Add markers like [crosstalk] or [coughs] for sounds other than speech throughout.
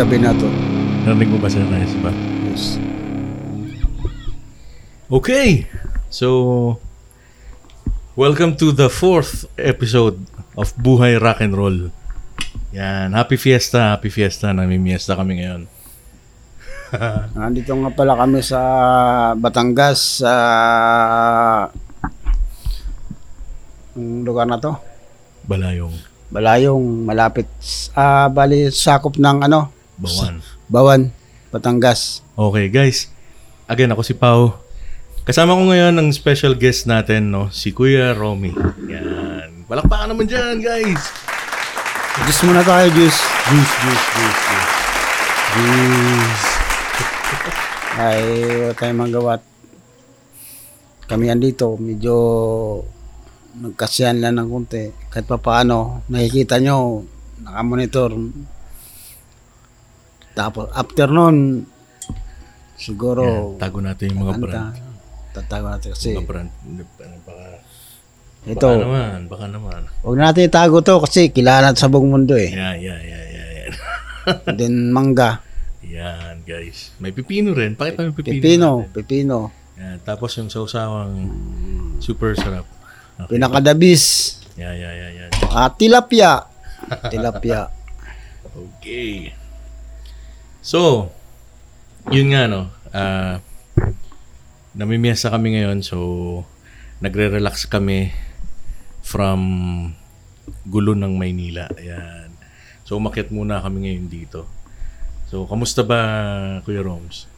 gabi na to. Narinig mo ba siya na ba? Yes. Okay. So, welcome to the fourth episode of Buhay Rock and Roll. Yan. Happy Fiesta, Happy Fiesta. Namimiesta kami ngayon. [laughs] Nandito nga pala kami sa Batangas sa ang lugar na to. Balayong. Balayong malapit ah bali sakop ng ano Bawan. Bawan, Batangas. Okay, guys. Again, ako si Pau. Kasama ko ngayon ang special guest natin, no? Si Kuya Romy. Yan. Palakpakan naman dyan, guys! Juice muna tayo, juice. Juice, juice, juice, juice. Juice. Ay, wala tayong magawa. Kami andito, medyo nagkasiyan lang ng konti. Kahit pa paano, nakikita nyo, nakamonitor. Tapos, after nun, siguro, Yan, tago natin yung mga anta, brand. tatago natin kasi, Mga brand. Ano, Baka, ito, baka naman, baka naman. huwag na natin itago to kasi kilala sa buong mundo eh. Yeah, yeah, yeah, yeah, yeah. Then, mangga, [laughs] Yan, guys. May pipino rin. Pakita mo pipino. pipino, natin. pipino, Yan. Tapos yung sausawang super sarap. Okay. pinakadabis, Yeah, yeah, yeah, yeah. at tilapia. tilapia. [laughs] Okay. So, yun nga no. Ah, namimiasa kami ngayon so nagre-relax kami from gulo ng Maynila. Ayan. So umakyat muna kami ngayon dito. So, kamusta ba Kuya Roms?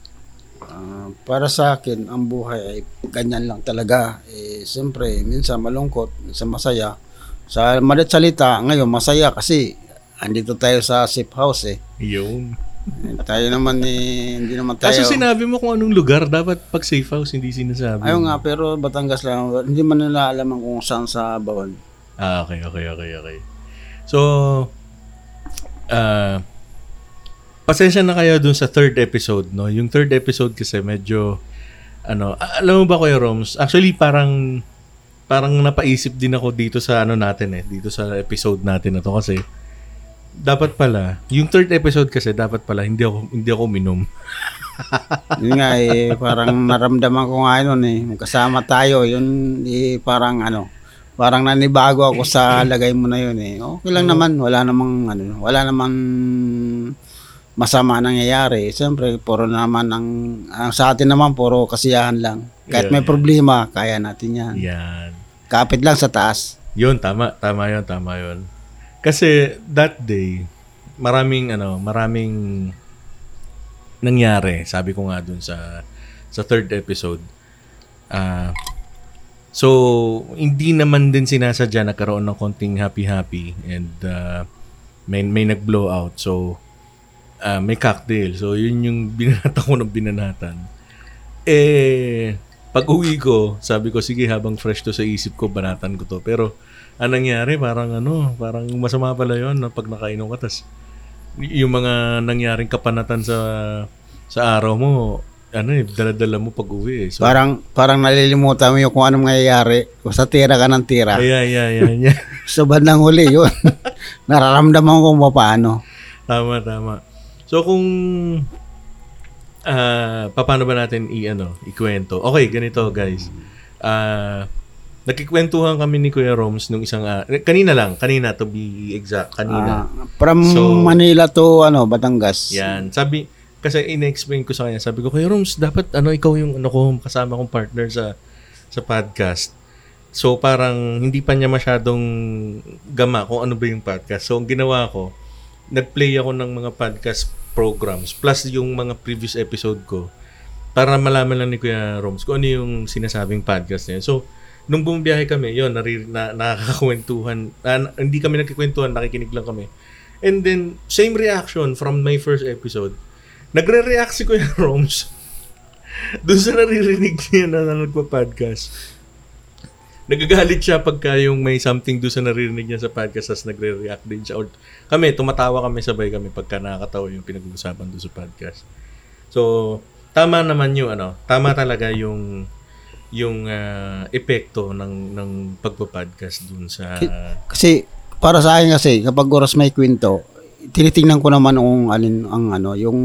Ah, para sa akin, ang buhay ay ganyan lang talaga. Eh, siyempre, minsan malungkot, minsan masaya. Sa malit salita, ngayon masaya kasi andito tayo sa safe house eh. Yun. Tayo naman eh, hindi naman tayo. Kaso sinabi mo kung anong lugar, dapat pag safe house, hindi sinasabi. Ayaw nga, pero Batangas lang. Hindi man nila alam kung saan sa bawal. Ah, okay, okay, okay, okay. So, ah, pasensya na kayo dun sa third episode, no? Yung third episode kasi medyo, ano, alam mo ba Kuya Roms, actually parang, parang napaisip din ako dito sa ano natin eh, dito sa episode natin na to kasi, dapat pala, yung third episode kasi dapat pala hindi ako hindi ako uminom. [laughs] Yun nga eh, parang naramdaman ko nga yun eh. Kasama tayo, yun eh, parang ano, parang nanibago ako sa lagay mo na yun eh. Okay lang naman, wala namang ano, wala namang masama nangyayari. Siyempre, puro naman ang, ang sa atin naman puro kasiyahan lang. Kahit Yeah, may yeah. problema, kaya natin yan. Yan. Kapit lang sa taas. Yun, tama. Tama yun, tama yun. Kasi that day, maraming, ano, maraming nangyari. Sabi ko nga dun sa, sa third episode. Ah, so, hindi naman din sinasadya nagkaroon ng konting happy-happy and ah, may, may nag-blow out. So, ah, may cocktail. So, yun yung [laughs] binanatan ko ng binanatan. Eh, pag uwi ko, sabi ko, sige, habang fresh to sa isip ko, banatan ko to. Pero, ang nangyari, parang ano, parang masama pala yun no, pag nakainom ka. Tas, yung mga nangyaring kapanatan sa sa araw mo, ano eh, dala-dala mo pag uwi eh. So, Parang, parang nalilimutan mo yung kung anong nangyayari. Basta tira ka ng tira. ay, ay, ay, ay. So, bandang huli yun. [laughs] Nararamdaman ko paano. tama, tama. So, kung ah paano ba natin i ano, ikwento? Okay, ganito guys. Ah nagkikwentuhan kami ni Kuya Roms nung isang ah, kanina lang, kanina to be exact, kanina. Ah, from So- Manila to ano Batangas. Yan. Sabi, kasi in-explain ko sa kanya, sabi ko, Kuya Roms, dapat ano, ikaw yung ano ko, kasama kong partner sa sa podcast. So parang hindi pa niya masyadong gama kung ano ba yung podcast. So ang ginawa ko, nag-play ako ng mga podcast programs plus yung mga previous episode ko para malaman lang ni Kuya Roms kung ano yung sinasabing podcast niya. So, nung bumibiyahe kami, yon nari, na, nakakakwentuhan. na- hindi kami nagkikwentuhan, nakikinig lang kami. And then, same reaction from my first episode. Nagre-react si Kuya [laughs] Roms doon sa naririnig niya na, na nagpa-podcast. Nagagalit siya pagka yung may something doon sa naririnig niya sa podcast tapos nagre-react din siya. Or, kami, tumatawa kami, sabay kami pagka nakakatawa yung pinag-uusapan doon sa podcast. So, tama naman yung ano, tama talaga yung yung ah, epekto ng ng pagpa-podcast dun sa Kasi para sa akin kasi kapag oras may kwento, tinitingnan ko naman kung alin ang ano, yung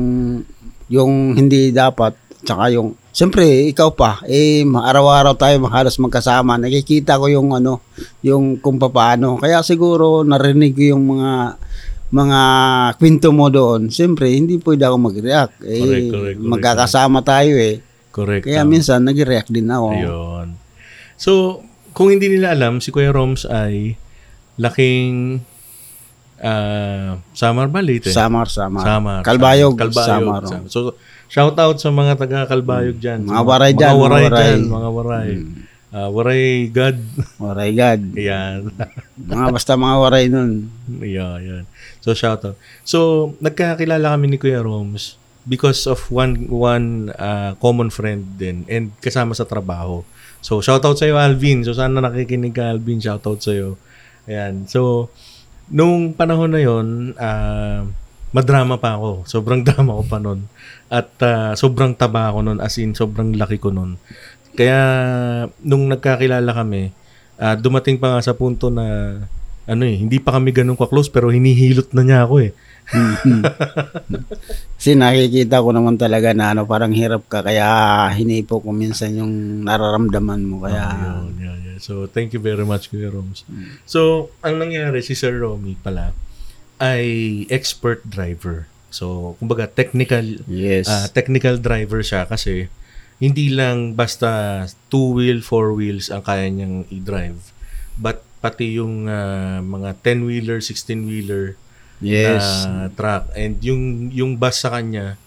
yung hindi dapat tsaka yung Siyempre, ikaw pa, eh, araw-araw tayo halos magkasama. Nakikita ko yung ano, yung kung paano. Kaya siguro narinig ko yung mga mga kwento mo doon. Siyempre, hindi pwede ako mag-react. Eh, Correct, correct, correct. magkakasama tayo eh. Correct. Kaya minsan nag-react din ako. Ayun. So, kung hindi nila alam, si Kuya Roms ay laking ah Samar ba Leyte? Samar, Samar. Samar. Kalbayog, Kalbayog. Samar. Samar. So, shout out sa mga taga Kalbayog dyan. Mga waray dyan, mga waray waray. dyan, mga waray. Ah, waray God. My God. Ayan. [laughs] Mga basta mga waray nun. yeah, yan. So, shout out. So, nagkakilala kami ni Kuya Roms because of one one ah, common friend din and kasama sa trabaho. So, shout out sa iyo Alvin. So, sana nakikinig ka Alvin, shout out sa iyo. Ayan. So, nung panahon na 'yon, ah, madrama pa ako. Sobrang [laughs] drama ko pa noon. At ah, sobrang taba ako noon as in sobrang laki ko noon. Kaya nung nagkakilala kami, ah, dumating pa nga sa punto na ano eh, hindi pa kami ganun ka-close pero hinihilot na niya ako eh. Kasi nakikita ko naman talaga na ano, parang hirap ka kaya hinipo ko minsan yung nararamdaman mo. Kaya Yun, yun, yun. So, thank you very much, Kuya Roms. So, ang nangyari, si Sir Romy pala ay expert driver. So, kumbaga, technical yes. ah, technical driver siya kasi hindi lang basta two wheel, four wheels ang kaya niyang i-drive. But pati yung ah, mga 10-wheeler, 16-wheeler yes. na truck. And yung yung bus sa kanya,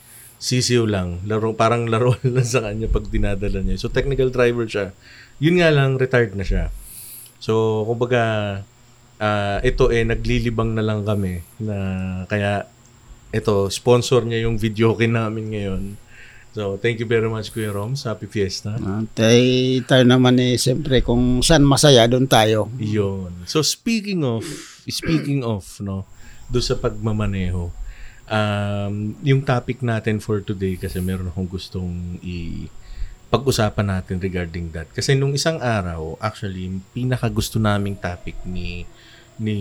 sisiw lang. Laro, parang laro [laughs] lang sa kanya pag dinadala niya. So, technical driver siya. Yun nga lang, retired na siya. So, kumbaga, ah, ito eh, naglilibang na lang kami na kaya ito, sponsor niya yung video [laughs] namin ngayon. So, thank you very much, Kuya Roms. Happy Fiesta. Ah, tay, tayo naman eh, siyempre kung saan masaya, doon tayo. Iyon. So speaking of, speaking of, no, do sa pagmamaneho, um, yung topic natin for today kasi meron akong gustong i pag-usapan natin regarding that. Kasi nung isang araw, actually, pinaka gusto naming topic ni ni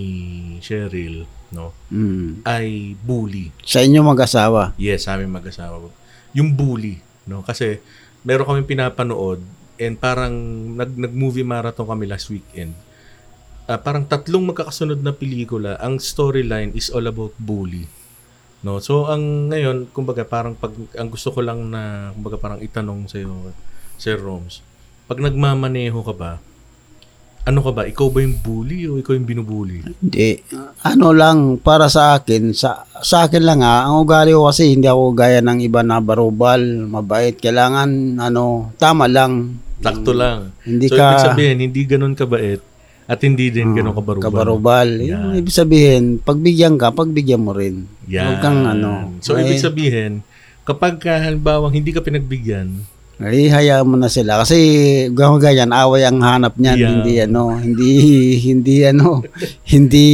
Cheryl, no, Mm. ay bully. Sa inyo mag-asawa. Yes, sa aming mag-asawa. Yung bully, no? Kasi meron kami pinapanood and parang nag nag-movie marathon kami last weekend. Ah, parang tatlong magkakasunod na pelikula. Ang storyline is all about bully. No? So ang ngayon, kumbaga parang pag ang gusto ko lang na kumbaga parang itanong sa iyo, Sir Roms. Pag nagmamaneho ka ba, ano ka ba? Ikaw ba yung bully o ikaw yung binubully? Hindi. Ano lang, para sa akin, sa, sa akin lang ha, ang ugali ko kasi hindi ako gaya ng iba na barubal, mabait. Kailangan, ano, tama lang. Takto lang. Hindi so, ka- ibig sabihin, hindi ganun kabait at hindi din ganun kabarubal. Kabarubal. Yung ibig sabihin, pagbigyan ka, pagbigyan mo rin. Yan. Huwag kang ano. So, ay, ibig sabihin, kapag ka, halimbawa hindi ka pinagbigyan, ay, hayaan mo na sila. Kasi ganyan, away ang hanap niyan. Yeah. Hindi ano, hindi, hindi ano, [laughs] hindi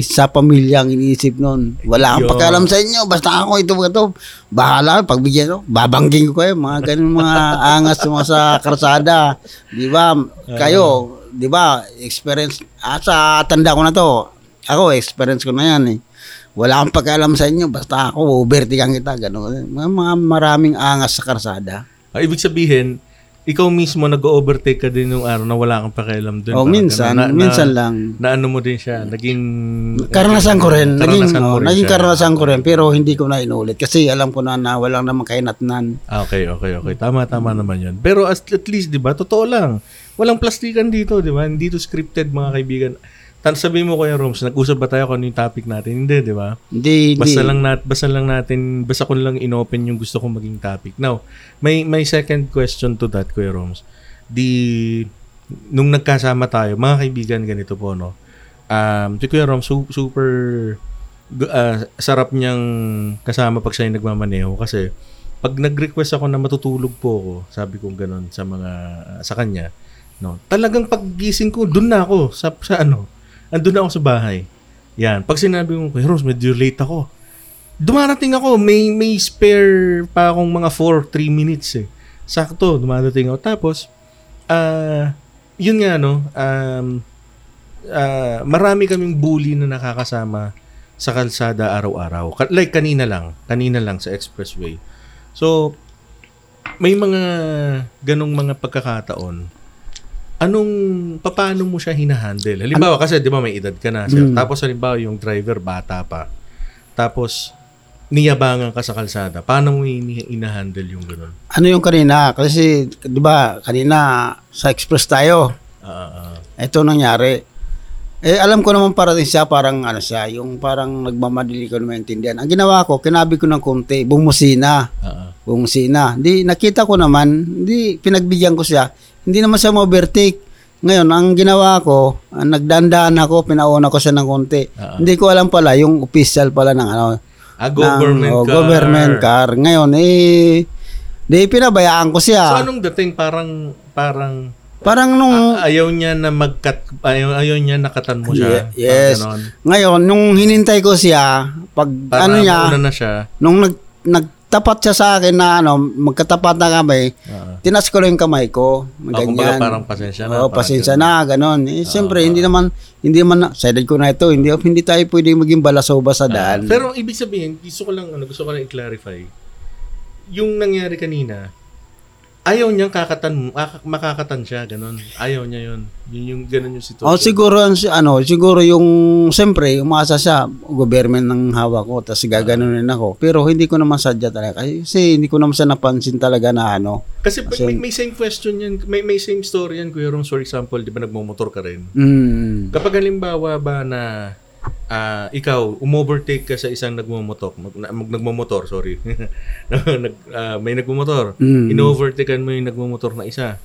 sa pamilya ang iniisip nun. Wala akong pakialam sa inyo. Basta ako ito, ito. Bahala, pagbigyan ko. Babangging ko kayo. Mga ganun mga [laughs] angas mga sa karsada. Di ba? Kayo, di ba? Experience. Ah, sa tanda ko na to. Ako, experience ko na yan eh. Wala akong pakialam sa inyo, basta ako, overtikan kita, gano'n. Mga, mga maraming angas sa karsada. ah, ibig sabihin, ikaw mismo nag-overtake ka din nung araw na wala kang pakialam dun. o Parang minsan, ganun. Na- na- minsan lang. Na ano mo din siya, naging... Karanasan ko rin, naging, Karanasan oh, rin naging karanasan ko rin, pero hindi ko na inulit. Kasi alam ko na na walang naman kainatnan. Ah, Okay, okay, okay. Tama, tama naman yun. Pero at, at least, di ba, totoo lang. Walang plastikan dito, di ba? Hindi to scripted, mga kaibigan. Tan sabihin mo, Kuya Roms, nag-usap ba tayo kung ano yung topic natin? Hindi, di ba? Hindi, hindi. Basta lang nat basta lang natin basta ko lang inopen yung gusto kong maging topic. Now, may may second question to that Kuya Roms. Di nung nagkasama tayo, mga kaibigan ganito po no. Um, si Kuya Roms su- super ah, sarap niyang kasama pag siya yung nagmamaneho kasi pag nag-request ako na matutulog po ako, sabi ko gano'n sa mga sa kanya, no. Talagang paggising ko, doon na ako sa, sa ano, andun na ako sa bahay. Yan. Pag sinabi Kuya Rose, medyo late ako. Dumarating ako, may may spare pa akong mga 4, 3 minutes eh. Sakto, dumarating ako. Tapos, ah, yun nga no, um, ah, marami kaming bully na nakakasama sa kalsada araw-araw. Like kanina lang, kanina lang sa expressway. So, may mga ganong mga pagkakataon. Anong, paano mo siya hinahandle? Halimbawa, kasi di ba may edad ka na, sir. Mm. Tapos halimbawa yung driver, bata pa. Tapos, niyabangan ka sa kalsada. Paano mo ini- inahandle yung gano'n? Ano yung kanina? Kasi, di ba, kanina sa express tayo. Ah, ah, Ito nangyari. Eh, alam ko naman parating siya, parang ano siya, yung parang nagmamadali ko na maintindihan. Ang ginawa ko, kinabi ko ng konti, bumusina. ah, ah. Bumusina. Di, nakita ko naman, di, pinagbigyan ko siya. Hindi naman siya ma-overtake. Ngayon, ang ginawa ko, ah, nagdandaan ako, pinauna ko siya ng konti. Ah. Hindi ko alam pala, yung official pala ng ano, Ah, government ng, oh, car. government car. Ngayon, eh, di, pinabayaan ko So, siya. anong dating? Parang, parang, Parang nung, ah, ayaw niya na magkat, ayaw, ayaw niya nakatan mo siya. Ye- yes. Ngayon, nung hinintay ko siya, pag Para ano niya, na siya. nung nag, nagtapat siya sa akin na ano, magkatapat na kami, Ah, tinas ko lang yung kamay ko. Ah, kumbaga Ganyan. parang pasensya na, Oo, parang pasensya ganun. na, ganon. Eh, siyempre, hindi naman, hindi naman, sided ko na ito, hindi, hindi tayo pwede maging balasoba sa daan. Pero ang ibig sabihin, gusto ko lang, ano, gusto ko lang i-clarify. Yung nangyari kanina, ayaw niyang kakatan, mak- makakatan siya, ganon. Ayaw niya yun. Yun yung, ganon yung sitwasyon. O siguro, ano, siguro yung, siyempre, umasa siya, government ng hawak ko, tapos gaganunin ako. Pero hindi ko naman sadya talaga. Kasi hindi ko naman siya napansin talaga na ano. Kasi Kasi- may, may same question yan, may, may same story yan, Kuya Rom, for example, di ba nagmumotor ka rin? Mm. Kapag halimbawa ba na ah, ikaw, umovertake ka sa isang nagmumotor, mag, mag, nagmumotor, sorry. [laughs] Nag, ah, may nagmumotor. Mm. Ino-overtakean mo yung nagmumotor na isa.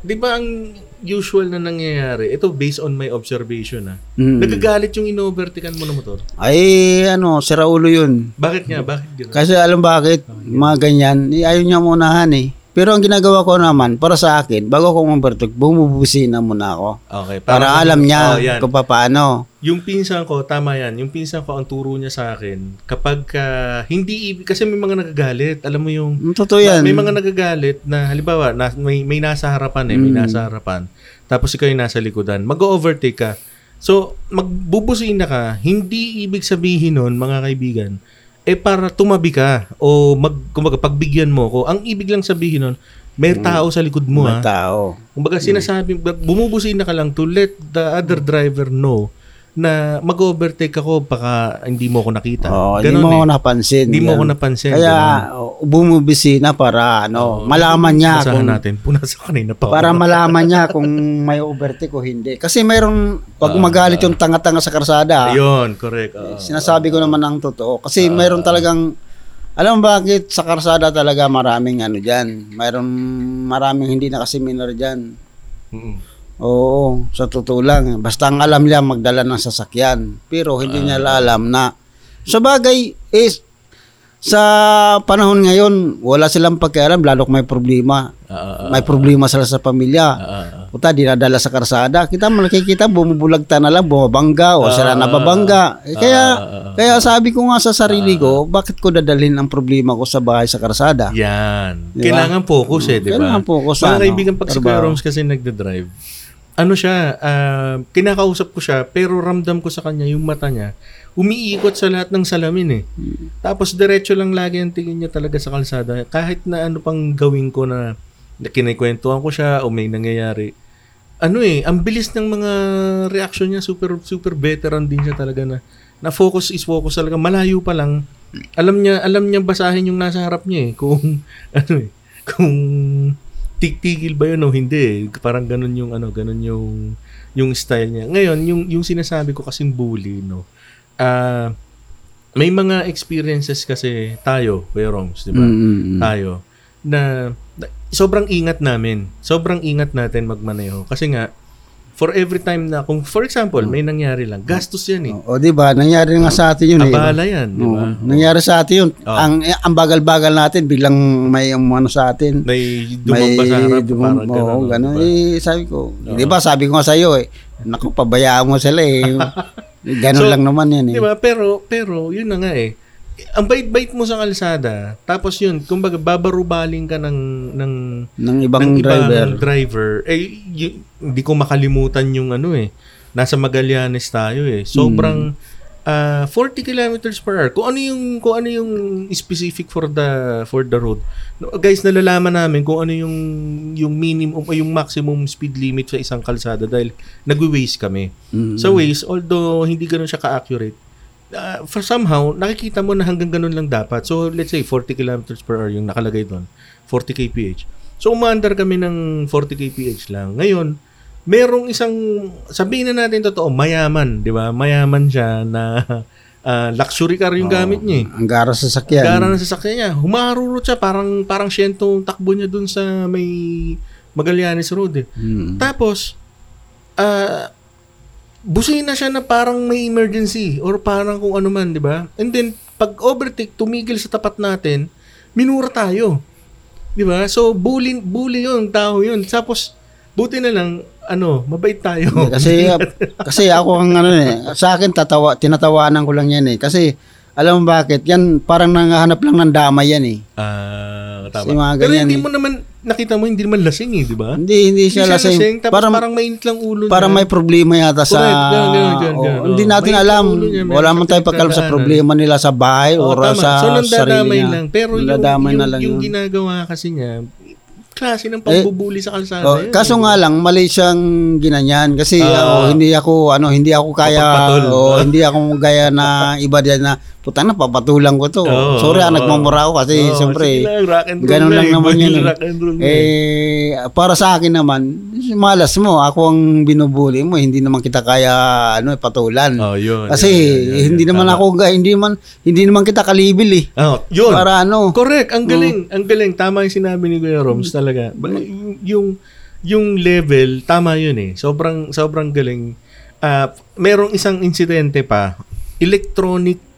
Di ba ang usual na nangyayari, ito based on my observation ah, Mm. nagagalit yung ino-overtakean mo na motor. Ay, ano, sira ulo yun. Bakit nga? Bakit gano'n? Kasi alam bakit, mga ganyan, eh, ayaw niya munahan eh. Pero ang ginagawa ko naman, para sa akin, bago ako mabertog, bumubusina muna ako. Okay. Para alam niya Oh, yan. kung paano. Yung pinsan ko, tama yan. Yung pinsan ko, ang turo niya sa akin, kapag ka, hindi ibig, kasi may mga nagagalit. Alam mo yung, Mm, Totoo yan. may mga nagagalit na, halimbawa, na, may, may nasa harapan eh, may Mm. nasa harapan. Tapos ikaw yung nasa likodan. Mag-overtake ka. So, magbubusina ka, hindi ibig sabihin nun, mga kaibigan, eh para tumabi ka o mag, kumbaga, pagbigyan mo ko. Ang ibig lang sabihin nun, may tao sa likod mo May ha. tao. Kumbaga sinasabi, bumubusina ka lang to let the other driver know na mag-overtake ako baka hindi mo ako nakita. Oo, hindi Ganon mo eh. ako napansin. Hindi mo ako napansin. Kaya, ganon. oh, bumubisina para, ano, Oo. malaman niya Basahan kung, natin. Punasa kanina pa. ako. para malaman niya [laughs] kung may overtake o hindi. Kasi mayroon, pag Ah, magalit yung tanga-tanga sa karsada, Ayun, correct. Oo. Sinasabi ko naman ang totoo. Kasi Ah. mayroon talagang, alam mo bakit sa karsada talaga maraming ano dyan. Mayroon maraming hindi nakaseminar dyan. Mm-mm. Oo, sa totoo lang. Basta ang alam niya magdala ng sasakyan. Pero hindi niya Ah. alam na sa bagay is sa panahon ngayon, wala silang pakialam lalo may problema. Ah, May problema sila sa pamilya. ah. Puta, dinadala sa karsada. Kita mo nakikita, bumubulagta na lang, bumabangga, o sila Ah, nababangga. Eh, kaya, ah. kaya sabi ko nga sa sarili ko, bakit ko dadalhin ang problema ko sa bahay sa karsada? Yan. Di ba? Kailangan focus eh, di ba? Kailangan focus Mga ano, kaibigan, pag si Kuya. Roms kasi nagda-drive, ano siya, ah, kinakausap ko siya, pero ramdam ko sa kanya, yung mata niya, umiikot sa lahat ng salamin eh. Tapos diretso lang lagi ang tingin niya talaga sa kalsada. Kahit na ano pang gawin ko na, na kinikwentuhan ko siya o may nangyayari. Ano eh, ang bilis ng mga reaction niya, super super veteran din siya talaga na na focus is focus talaga. Malayo pa lang, alam niya, alam niya basahin yung nasa harap niya eh. Kung, [laughs] ano eh, kung tigtigil ba yun o hindi eh. Parang ganun yung, ano, ganun yung, yung style niya. Ngayon, yung, yung sinasabi ko kasing bully, no, ah, may mga experiences kasi tayo, Roms, di ba? Mm, mm, mm. Tayo, na, na sobrang ingat namin. Sobrang ingat natin magmaneho. Kasi nga, for every time na, kung for example, may nangyari lang, gastos yan eh. O, di ba? Nangyari nga sa atin yun eh. Abala yan, di ba? Nangyari sa atin yun. Oo. Ang, ang bagal-bagal natin, biglang may um, ano sa atin. May dumamba sa harap, dumam- parang oo, gano'n. ganun. di ba? Eh, sabi ko, di ba sabi ko nga sa'yo eh, naku, pabayaan mo sila eh. [laughs] Ganun So, lang naman yan eh. Di ba? Pero, pero, yun na nga eh. Ang bait-bait mo sa kalsada, tapos yun, kumbaga, babarubaling ka ng, ng, Ng ibang ng driver. ibang driver. Eh, y- hindi ko makalimutan yung ano eh. Nasa Magallanes tayo eh. Sobrang, Hmm. ah 40 kilometers per hour. Kung ano yung kung ano yung specific for the for the road. No, guys, nalalaman namin kung ano yung yung minimum o yung maximum speed limit sa isang kalsada dahil nagwi-waste kami. Mm. Sa Waze, although hindi ganoon siya ka-accurate, uh, for somehow, nakikita mo na hanggang ganun lang dapat. So, let's say 40 kilometers per hour yung nakalagay doon. 40 kph. So, umaandar kami ng 40 kph lang. Ngayon, merong isang, sabihin na natin totoo, mayaman, di ba? Mayaman siya na [laughs] ah, luxury car yung gamit niya eh. Ang gara sa sakyan. Gara ng sasakyan niya. Humarurot siya, parang, parang siyentong takbo niya dun sa may Magallanes Road eh. Mm. Tapos, ah busina siya na parang may emergency or parang kung ano man, di ba? And then, pag overtake, tumigil sa tapat natin, minura tayo. Di ba? So, bully, bully yun, tao yun. Tapos, buti na lang, ano, mabait tayo. kasi [laughs] kasi ako ang ano eh, sa akin tatawa, tinatawanan ko lang yan eh. Kasi alam mo bakit? Yan parang nangahanap lang ng damay yan eh. Ah, Kasi tama. mga Pero ganyan hindi eh. mo naman, nakita mo, hindi naman lasing eh, di ba? Hindi hindi siya lasing. tapos Parang parang, mainit lang ulo niya. parang may problema yata sa Correct, ganun, ganun, ganun, Oo, ganun. hindi natin May alam. ulo niya, may Wala man tayo sakit pakalam sa problema nila sa bahay o tama. sa so, sarili nandadamay niya. lang. Pero yung, yung, na lang yung yun. ginagawa kasi niya, klase ng pambubuli sa kalsada. Oh, yun, kaso eh. nga lang mali siyang ginanyan kasi Ah. ako, hindi ako ano hindi ako kaya Papagpatol. o hindi ako gaya na iba diyan na puta na papatulan ko to. Oo, Sorry ah, oo. nagmumura ako kasi Oo, siyempre sige lang, rock and roll ganun lang eh. naman yun. eh. rock and roll na eh. Para sa akin naman malas mo ako ang binubuli mo hindi naman kita kaya ano patulan. Oh, yun. kasi yun, yun, yun, hindi yun. naman Tama. ako hindi man hindi naman kita kalibil eh. Oh, yun. Para ano? Correct. Ang galing. Ang galing. Tama yung sinabi ni Kuya Roms talaga. Ba- Yung, yung, level, tama yun eh. Sobrang, sobrang galing. Ah, merong isang insidente pa. Electronic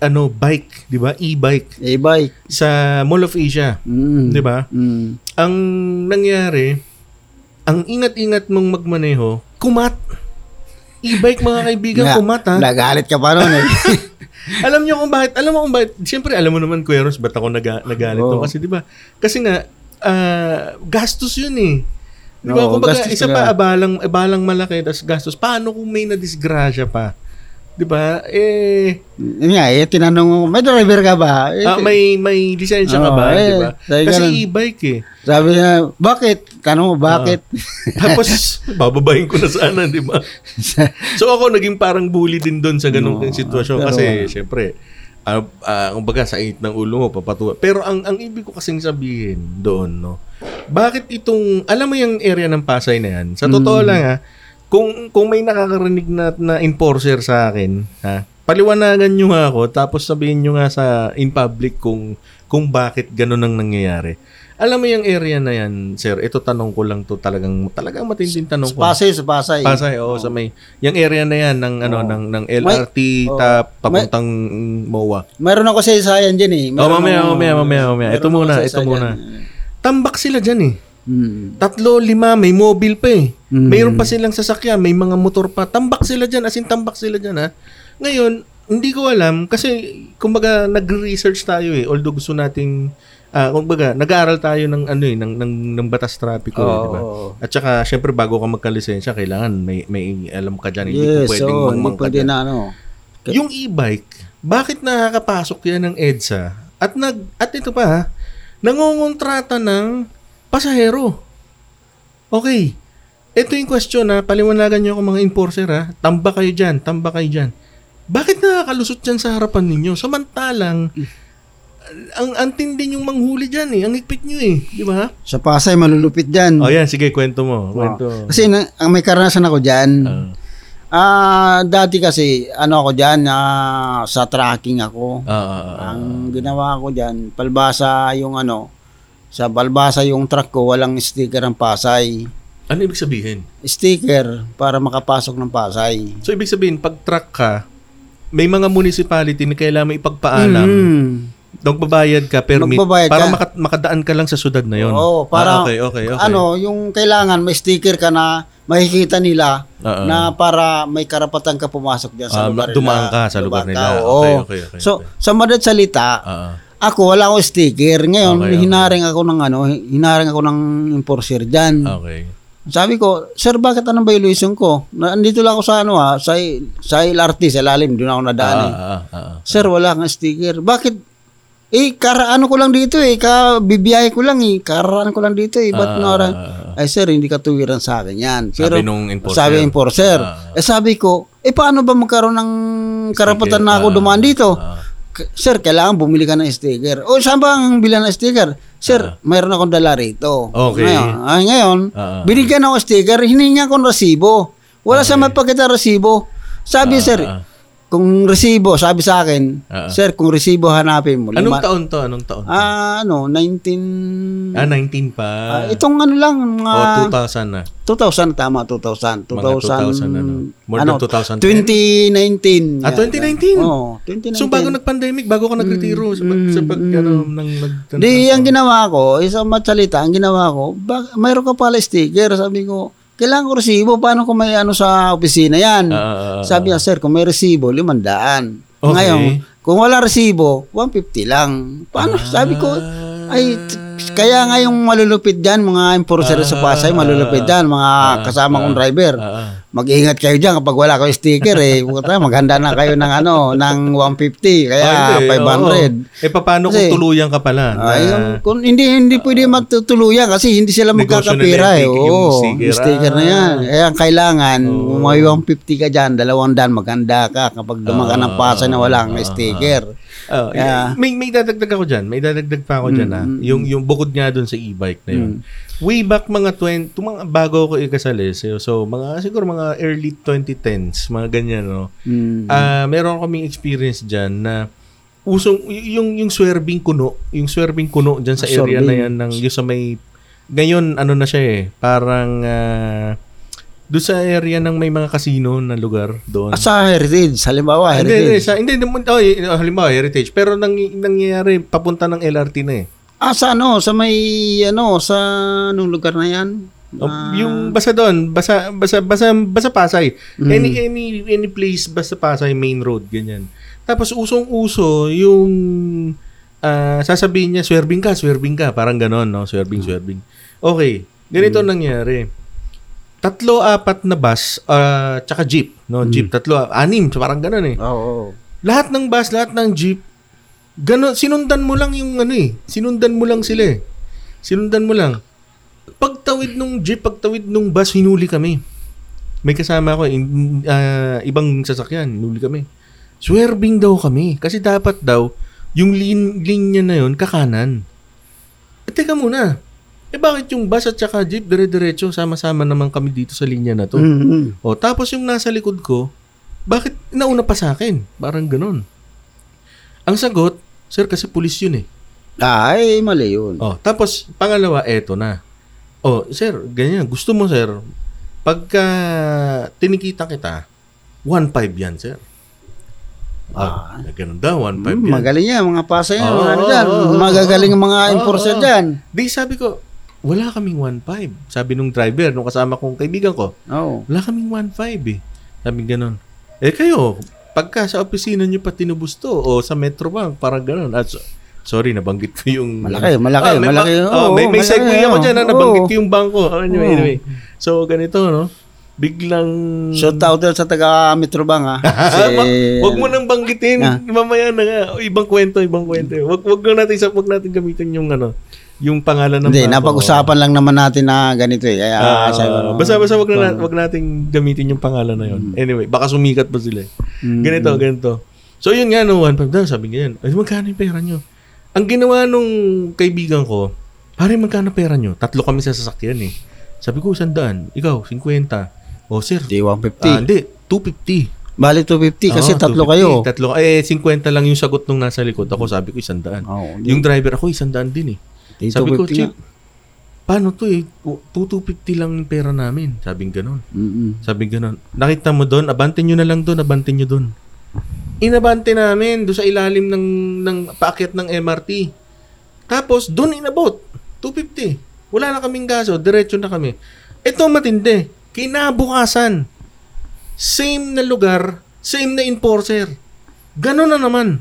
ano bike, 'di ba? E-bike bye. sa Mall of Asia, Mm. 'di ba? Mm. Ang nangyari, ang ingat-ingat mong magmaneho, kumat. E-bike mga kaibigan, Na- kumat ha. Nagalit ka pa noon eh. [laughs] alam niyo kung bakit, alam mo kung bakit, siyempre alam mo naman Kuya Ros, ba't ako naga, nagalit doon? Kasi di ba, kasi nga, ah, gastos yun eh. Di ba, kung gastos isa pa, abalang, abalang malaki, tas gastos, paano kung may nadisgrasya pa? Di ba? Eh, Yun nga, eh, tinanong mo, may driver ka ba? Eh, ah, may, may lisensya ka Oo, ba? eh, di ba? Kasi ganun. e-bike eh. Sabi niya, bakit? Tanong mo, bakit? Tapos, [laughs] bababahin ko na sana, di ba? So ako naging parang bully din doon sa ganung No, sitwasyon pero- kasi syempre ah ah, kumbaga sa init ng ulo mo papatuwa. Pero ang ang ibig ko kasing sabihin doon no. Bakit itong alam mo yung area ng Pasay na yan? Sa totoo Mm. lang ha, kung kung may nakakarinig na, na enforcer sa akin, ha, paliwanagan nyo nga ako tapos sabihin nyo nga sa in public kung kung bakit ganun ang nangyayari. Alam mo yung area na yan, sir, ito tanong ko lang to talagang talagang matinding tanong ko. Pasay, sa Pasay. Pasay, oo, sa may yung area na yan ng ano Oo. ng ng May- LRT oo. tap papuntang MOA. Meron ako sa isayan dyan eh. Oh, Meron mamaya, ako- mamaya, mamaya, mamaya. meron Ito muna, ito muna. Tambak sila diyan eh. Mm. Tatlo, lima, may mobile pa eh. Mm. Mayroon pa silang sasakyan, may mga motor pa. Tambak sila diyan, as in tambak sila diyan ha. Ngayon, hindi ko alam kasi kumbaga nagre-research tayo eh. Although gusto nating ah kumbaga nag-aaral tayo ng ano eh ng ng, ng batas trapiko, eh, Oo. di ba? At saka syempre bago ka magka-lisensya, kailangan may may alam ka diyan, hindi Yes, po pwedeng hindi mangmang ka pwede dyan. na ano. Yung e-bike, bakit nakakapasok yan ng EDSA? At nag at ito pa ha, nangongontrata ng pasahero. Okay. Ito yung question ha, paliwanagan niyo ako mga enforcer ha. Tamba kayo diyan, tamba kayo diyan. Bakit nakakalusot diyan sa harapan ninyo? Samantalang ang ang tindi yung manghuli diyan eh. Ang higpit niyo eh, di ba? Sa Pasay, malulupit dyan. Oh, yan, sige, kwento mo. Kwento. Kasi na, ang may karanasan ako dyan. Ah. Ah, dati kasi, ano ako dyan, ah, sa tracking ako. Ah, ah, ah, ah. Ang ginawa ko dyan, palbasa yung ano, sa balbasa yung truck ko, walang sticker ang Pasay. Ano ibig sabihin? Sticker para makapasok ng Pasay. So, ibig sabihin, pag truck ka, may mga municipality na kailangan ipagpaalam. Mm. Magbabayad ka permit Magbabayad para ka. maka- makadaan ka lang sa syudad na yon. Oo, para ah, okay, okay, okay. ano, yung kailangan may sticker ka na makikita nila Oo. na para may karapatan ka pumasok diyan sa Ah, lugar dumaan nila. ka sa lugar Dumaan nila. ka, Okay, oo. okay, okay, So, okay. sa madalit salita, ah. Ako wala akong sticker. Ngayon, Okay, okay. hinaring ako ng ano, hinaring ako ng enforcer diyan. okay. Sabi ko, sir, bakit anong violation ko? Na, andito lang ako sa ano ha, sa, sa LRT, sa lalim, doon ako nadaan eh. Ah, ah, ah, ah. Sir, wala kang sticker. Bakit? Eh, karaano ko lang dito eh. Ka, bibiyahe ko lang eh. Karaan ko lang dito eh. Ba't Ah, na orang? ah, ah. Ay, sir, hindi katuwiran sa akin yan. Sabi nung enforcer. Sabi enforcer. Ah. eh, sabi ko, eh, paano ba magkaroon ng karapatan na ako Ah, dumaan dito? ah. Sir, kailangan bumili ka ng sticker. O, saan ba ang bilan ng sticker? Sir, mayroon akong dala rito. Okay. Ngayon, ay, ngayon Ah, ah. binigyan ako sticker, hiningi ko ng resibo. Wala sa mapakita resibo. Sabi, sir, ah. Kung resibo, sabi sa akin, ah. sir, kung resibo hanapin mo. Anong lima- taon to? Anong taon? Ah, ano, 19... Ah, 19 pa. Ah, itong ano lang, mga... o 2000 na. 2000, tama, 2000. 2000, Mga 2000 ano? More than 2010? 2019. Ah, yan. 2019? Oo, 2019. So bago nag-pandemic, bago ka nagretiro sa, pag, sa pag, ano, nang nag, Di, ang ginawa ko, isang matsalita, ang ginawa ko, bak, mayroon ka pala sticker. Sabi ko, kailangan ko resibo. Paano kung may ano sa opisina yan? Ah, ah, ah, Sabi niya, sir, kung may resibo, limandaan. Okay. Ngayon, kung wala resibo, 150 lang. Paano? Sabi ko, ay, kaya nga yung malulupit dyan, mga enforcer sa Pasay, malulupit dyan, mga kasama kong driver. Ah, ah. Mag-ingat kayo dyan kapag wala kayo sticker eh. [laughs] Maghanda na kayo ng ano, ng 150, kaya Ah, hindi, 500. oo. Eh, paano Kasi- kung tuluyan ka pala? na- Ay, yung- kung hindi hindi pwede matutuluyan kasi hindi sila magkakapira eh. Oo, sticker. yung sticker na Ah. yan. Kaya ang kailangan, kung may 150 ka dyan, dalawang daan, maganda ka kapag dumaan ka ng Pasay na walang sticker. Oh, Kaya- may may dadagdag ako diyan. May dadagdag pa ako diyan ah. Yung yung bukod nga doon sa e-bike na yun. Way back mga 20, ito mga bago ako ikasali. So, so mga siguro mga early 2010s, mga ganyan no. Mm. Ah, meron kaming experience diyan na usong yung yung swerving kuno, yung swerving kuno diyan sa Ah, area na yan ng yung sa may ngayon ano na siya eh, parang ah, doon sa area ng may mga casino na lugar doon. Ah, sa Heritage, halimbawa, Hindi, hindi, Heritage. sa, hindi, hindi, oh, halimbawa, heritage. Pero nang, nangyayari, papunta ng LRT na eh. Ah, sa ano, sa may, ano, sa anong lugar na yan? Ah, yung basta doon, basta, basta, basta, basta Pasay. Mm. Any, any, any place, basta Pasay, main road, ganyan. Tapos usong-uso, yung ah, sasabihin niya, swerving ka, swerving ka. Parang ganon, no? Swerving, swerving. Okay, ganito Mm. nangyari. Tatlo, apat na bus, ah, tsaka jeep, no? Mm. Jeep, tatlo, anim, parang ganon eh. Oo. oo. lahat ng bus, lahat ng jeep, gano, sinundan mo lang yung ano eh. Sinundan mo lang sila eh. Sinundan mo lang. Pagtawid nung jeep, pagtawid nung bus, hinuli kami. May kasama ko, in, ah, ibang sasakyan, hinuli kami. Swerving daw kami. Kasi dapat daw, yung lin, linya na yun, kakanan. Eh, teka muna. Eh bakit yung bus at saka jeep, dire-diretso, sama-sama naman kami dito sa linya na to? Mm, mm. O, tapos yung nasa likod ko, bakit nauna pa sa akin? Parang ganun. Ang sagot, sir, kasi pulis yun eh. Ay, mali yun. O, tapos, pangalawa, eto na. O, sir, ganyan. Gusto mo, sir, pagka tinikita kita, 1.5 yan, sir. Ah, ganun daw, 1.5 Mm, yan. magaling yan, mga Pasay yan. Oo, ano dyan, oo, magagaling ang mga oo, enforcer oo. dyan. Di, sabi ko, wala kaming 1.5. Sabi nung driver, nung kasama kong kaibigan ko, Oo. Wala kaming 1.5 eh. Sabi ganun. Eh kayo, pagka sa opisina nyo pa tinubos to o sa Metro Bank, parang ganun. At, so- sorry, nabanggit ko yung... Malaki, malaki, may, malaki. ma- oh, Oo, may, may malaki, segue ako dyan na nabanggit Oo. ko yung bangko. Anyway, Oo. anyway. So, ganito, no? Biglang... Shout out sa taga Metrobang [laughs] ha. Kasi, wag mo nang banggitin. Ah. Mamaya na nga. O, Ibang kwento, ibang kwento. Wag, wag na natin, sa- wag natin gamitin yung ano, yung pangalan ng Hindi, bangko. napag-usapan lang naman natin na ganito eh. Kaya, Ah, sabi ko, basta basta wag na wag nating gamitin yung pangalan na yon. Anyway, baka sumikat pa sila. eh. Mm. Ganito, ganito. So yun nga no, 1.5 daw, sabi ganyan. Ay, magkano yung pera nyo? Ang ginawa nung kaibigan ko, pare magkano pera nyo? Tatlo kami sa sasakyan eh. Sabi ko, sandaan. Ikaw, 50. O sir, Di ah, 150. hindi, 250. Bali 250 kasi Oo, tatlo 250. kayo. Tatlo. Eh, 50 lang yung sagot nung nasa likod. Ako sabi ko, isandaan. Oo, Yung driver ako, isandaan din eh. Di Sabi ko, 250 Chip, paano to eh? 250 lang yung pera namin. Sabing ganon. Mm-mm. Sabi ganon. Nakita mo doon, abante nyo na lang doon, abante nyo doon. Inabante namin doon sa ilalim ng, ng paakyat ng MRT. Tapos, doon inabot. 250. Wala na kaming gaso, diretso na kami. Ito matindi. Kinabukasan. Same na lugar, same na enforcer. Ganon na naman.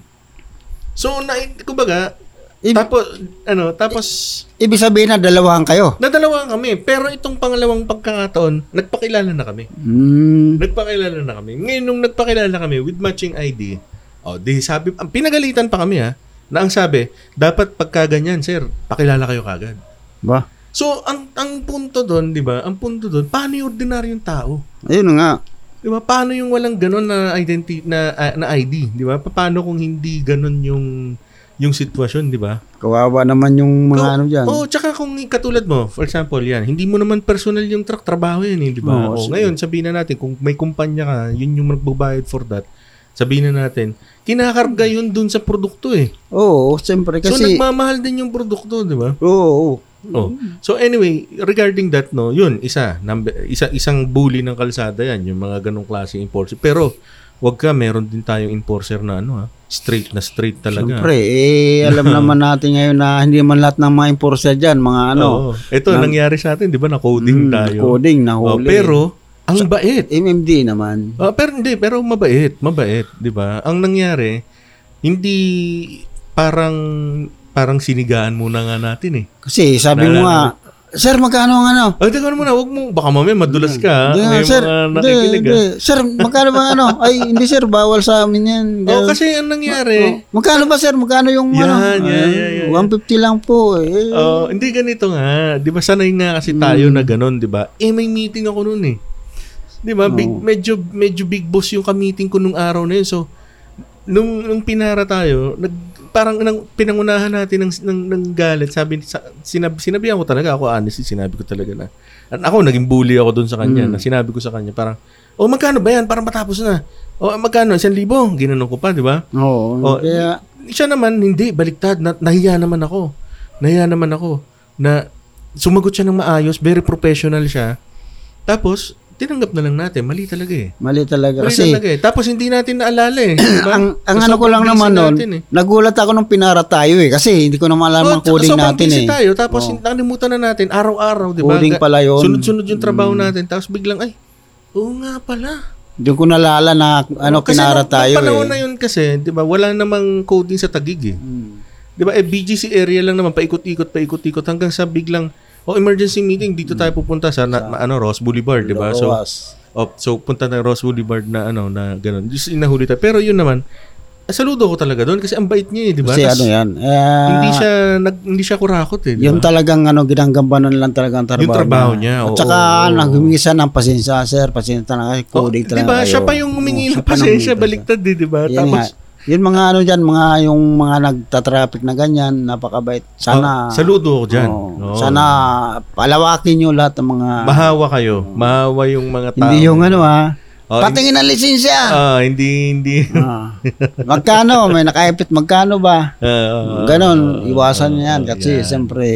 So, na, kumbaga, Ib- Tapos, ano, tapos, Ibig sabihin na dalawahan kayo. nadalawa kami. Pero itong pangalawang pagkakataon, nagpakilala na kami. Hmm. Nagpakilala na kami. Ngayon, nung nagpakilala kami with matching ID, oh, di sabi, ang pinagalitan pa kami ha, na ang sabi, dapat pagka ganyan, sir, pakilala kayo kagad. Ba? So, ang ang punto doon, di ba? Ang punto doon, paano yung ordinaryong tao? Ayun nga. Di ba? Paano yung walang ganon na identity na ah, na ID, di ba? Paano kung hindi ganon yung yung sitwasyon, di ba? Kawawa naman yung mga ano dyan. Oh, tsaka kung katulad mo, for example, yan, hindi mo naman personal yung truck, trabaho yan, eh, di ba? Oo, oh, ngayon, sabihin na natin, kung may kumpanya ka, yun yung magbabayad for that, sabihin na natin, kinakarga yun dun sa produkto eh. Oo, siyempre so, kasi... nagmamahal din yung produkto, di ba? Oo, oo. Oh. So anyway, regarding that no, yun isa, number, isa isang bully ng kalsada yan, yung mga ganong klase enforcer. Pero wag ka, meron din tayong enforcer na ano ha, straight na straight talaga. Siyempre, eh, alam [laughs] naman natin ngayon na hindi man lahat ng mga enforcer dyan, mga ano, Oo. Ito nangyari sa atin, 'di ba? Na mm, coding tayo. coding, Oh, nahuli. pero ang bait. MMD naman. Ah, pero hindi, pero mabait, mabait, 'di ba? Ang nangyari, hindi parang parang sinigaan muna nga natin eh. Kasi sabi mo nga, Sir, magkano ang ano? Ay, teka muna, wag mo, baka mamaya madulas ka. nga, May sir, mga nakikinig hindi. Sir, magkano ba ano? Ay, hindi sir, bawal sa amin yan. Oh, kasi ang nangyari, Magkano ba sir? Magkano yung Yan, ano? yan, yan, yan. 150 lang po eh. Oh, hindi ganito nga. 'Di ba sanay nga kasi tayo na ganun, 'di ba? Eh may meeting ako noon eh. 'Di ba? Big, medyo medyo big boss yung ka-meeting ko nung araw na yun. So nung nung pinara tayo, nag parang nang, pinangunahan natin ng, ng, ng galit. Sabi sa, sinab, sinabihan ko talaga ako honestly, sinabi ko talaga na. At ako naging bully ako doon sa kanya. Na sinabi ko sa kanya parang, "Oh, magkano ba 'yan para matapos na?" "Oh, magkano? 1,000." Ginanon ko pa, 'di ba? Oo. Oh, kaya, siya naman, hindi, baliktad. Na, nahiya naman ako. Nahiya naman ako na sumagot siya ng maayos, very professional siya. Tapos, tinanggap na lang natin. Mali talaga eh. mali talaga. Mali Kasi, talaga eh. Tapos, hindi natin naalala eh. [clears throat] Diba? ang, ang So, ano ko lang naman natin eh. nagulat ako nung pinara tayo eh. Kasi hindi ko naman alam Oh, ang coding sobrang natin eh. tayo. Tapos, nakalimutan na natin, araw-araw, di ba? Coding pala yun. Sunod-sunod yung trabaho natin. Tapos, biglang, ay, oo nga pala. Doon ko nalala na ano kasi pinara nung- tayo nung panahon eh. na yun kasi, di ba, wala namang coding sa tagig eh. Hmm. Di ba? Eh, BGC area lang naman, paikot-ikot, paikot-ikot, hanggang sa biglang, oh, emergency meeting, dito tayo pupunta sa, na, ano, Ross Boulevard, di ba? So, oh, so, punta na Ross Boulevard na, ano, na gano'n. Just inahuli tayo. Pero yun naman, saludo ko talaga doon kasi ang bait niya eh, di ba? Kasi Tas ano yan. Eh, Hindi siya, nag, hindi siya kurakot eh, di Yung talagang ano, ginanggambanan lang talaga ang trabaho, Yung trabaho niya, At oo, saka oo, oo. naghumingi siya ng pasensya, sir. Pasensya na kayo. Oh, Coding di talaga ba? kayo. Siya pa yung humingi ng pasensya, humingi. baliktad eh, di ba? Nga. Yun mga ano dyan, mga yung mga nagtatraffic na ganyan, napakabait. Sana, oh, saludo ako dyan. Oo. Oo. sana palawakin nyo lahat ng mga, Mahawa kayo. Mahawa yung mga tao. hindi yung ano ha, Oh, patingin ang lisensya. Ah, hindi, hindi. Ah. magkano? May nakaipit, magkano ba? Ah, Ganon, iwasan niyo yan. ah, Kasi yan. siyempre,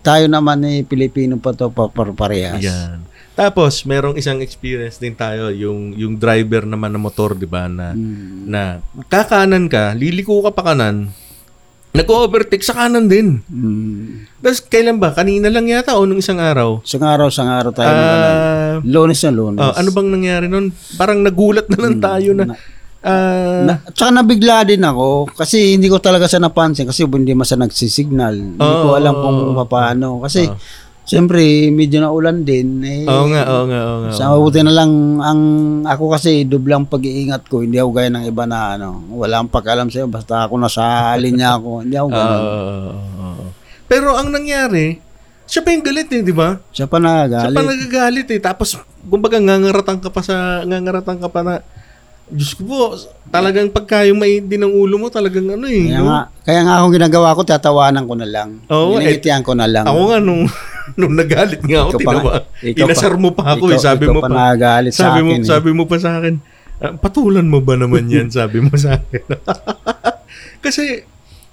tayo naman eh, Pilipino pa to, pa- pa- parehas. Yan. Tapos, merong isang experience din tayo, yung yung driver naman ng motor, di ba, na, Hmm. na kakanan ka, liliko ka pa kanan, nag-overtake sa kanan din. Mm. Tapos, kailan ba? Kanina lang yata o nung isang araw? Isang araw, isang araw tayo. uh, lunes na lunes. oh, ano bang nangyari nun? Parang nagulat na lang tayo na, ah, Na, tsaka nabigla din ako kasi hindi ko talaga siya napansin kasi hindi man siya nagsisignal. Hindi ko Oo, alam kung paano. Kasi siyempre medyo na ulan din. Eh, oo nga, oo nga, oo nga. Sa mabuti na lang ang ako kasi dublang pag-iingat ko. Hindi ako gaya ng iba na ano, wala akong pakialam sa'yo basta ako nasa linya ako. Hindi ako ganun. oo, oo, oo, oo. Pero ang nangyari, siya pa yung galit eh, di ba? Siya pa Siya pa nagagalit. nagagalit eh. Tapos, kumbaga, ngangaratan ka pa sa, ngangaratan ka pa na, Diyos ko po, talagang pagka yung may din ng ulo mo, talagang ano eh. Kaya no? nga, kaya nga ako ginagawa ko, tatawanan ko na lang. Oo, eh, Ginigitian ko na lang. Ako nga, nung, [laughs] [laughs] nung nagalit nga ako, Ikaw tinawa. pa- Inasar mo pa ako eh. ikaw- Sabi ikaw mo pa pa. sabi mo, akin eh. sabi mo pa sa akin, "Ah, patulan mo ba naman yan? [laughs] sabi mo sa akin. [laughs] Kasi,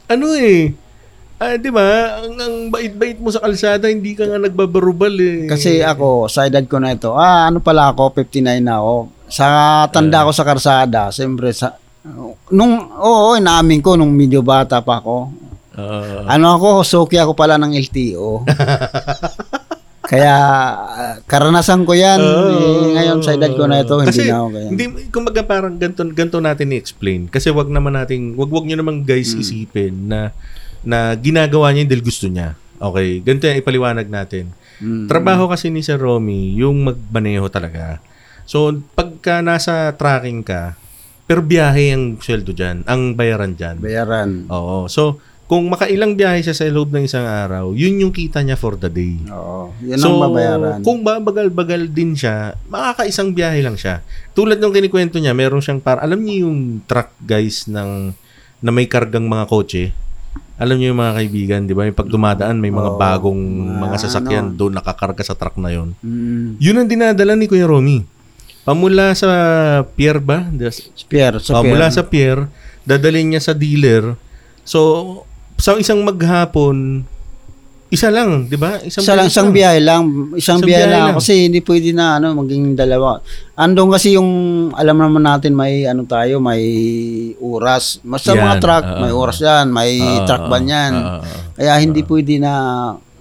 ano eh, ah, di ba, ang, ang bait-bait mo sa kalsada, hindi ka nga nagbabarubal eh. Kasi ako, sa edad ko na ito, ah, ano pala ako, 59 na ako. Sa tanda ko sa karsada, siyempre sa, nung, oo, inaamin ko nung medyo bata pa ako. Ah, Ano ako, suki ako pala ng LTO. [laughs] Kaya, karanasan ko yan. Eh, ngayon, sa edad ko na ito, hindi Kasi, na ako kaya. Hindi, kumbaga parang ganito, ganito natin i-explain. Kasi wag naman nating, wag wag nyo naman guys Hmm. isipin na na ginagawa niya dahil gusto niya. Okay, ganito yung ipaliwanag natin. Mm. Trabaho kasi ni Sir Romy, yung magmaneho talaga. So, pagka nasa tracking ka, pero biyahe ang sweldo dyan, ang bayaran dyan. Bayaran. Oo. So, kung makailang biyahe siya sa loob ng isang araw, yun yung kita niya for the day. Oo. Yun ang babayaran. kung babagal-bagal din siya, makakaisang biyahe lang siya. Tulad ng kinikwento niya, meron siyang par alam niyo yung truck guys ng na may kargang mga kotse. Alam niyo yung mga kaibigan, 'di ba? Yung pag dumadaan may mga Oo. bagong Mga mga sasakyan ano. doon nakakarga sa truck na 'yon. Mm. Yun ang dinadala ni Kuya Romy. Pamula sa pier ba? Spear. Sa Oh, pier. sa pier, dadalhin niya sa dealer. So, sa isang maghapon, isa lang, di ba? Isa lang, isang biyahe lang. Isang, Isang biyahe, lang. lang. Kasi hindi pwede na ano, maging dalawa. Andong kasi yung, alam naman natin may ano tayo, may oras. Basta Yan, mga truck, oo. may oras yan, may Ah, truck ban yan. ah, ah, ah. Kaya hindi pwede na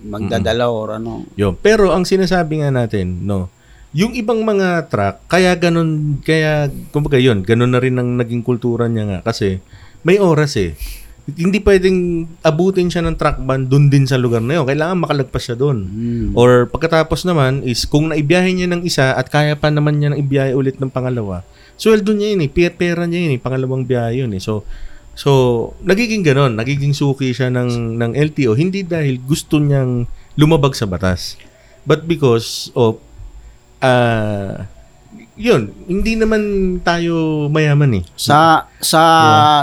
magdadala or ano. Yun. Pero ang sinasabi nga natin, no, yung ibang mga truck, kaya ganun, kaya, kumbaga yun, ganun na rin ang naging kultura niya nga. Kasi, may oras eh. Hindi pwedeng abutin siya ng truck ban doon din sa lugar na yun. Kailangan makalagpas siya doon. Mm. Or pagkatapos naman is kung naibiyahe niya ng isa at kaya pa naman niya nang ibiyahe ulit ng pangalawa, sweldo niya yun eh, pera, pera niya yun eh, pangalawang biyahe yun eh. So, so nagiging ganon, nagiging suki siya ng, ng LTO, hindi dahil gusto niyang lumabag sa batas. But because of, ah, yun, hindi naman tayo mayaman eh. Sa sa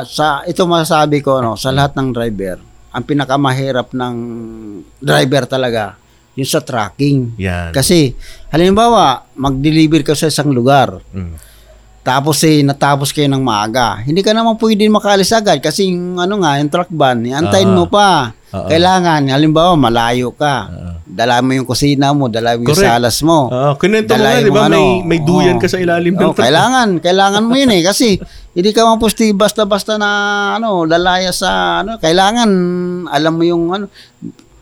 sa ito masasabi ko no, sa lahat ng driver, ang pinakamahirap ng driver talaga yung sa tracking. Yan. Kasi halimbawa, mag-deliver ka sa isang lugar. Mm. Tapos eh, natapos kayo ng maaga. Hindi ka naman pwede makalis agad kasi yung ano nga, yung truck ban, antayin Ah. mo pa. Oo. Kailangan, halimbawa, malayo ka. Oo. Dala mo yung kusina mo, dala mo yung Correct. salas mo. Ah, kinento mo nga, di ba? mo May, ano. may duyan Oo. ka sa ilalim ng Oh, truck. kailangan, kailangan mo yun eh kasi hindi ka mapusti basta-basta na ano, lalaya sa ano, kailangan alam mo yung ano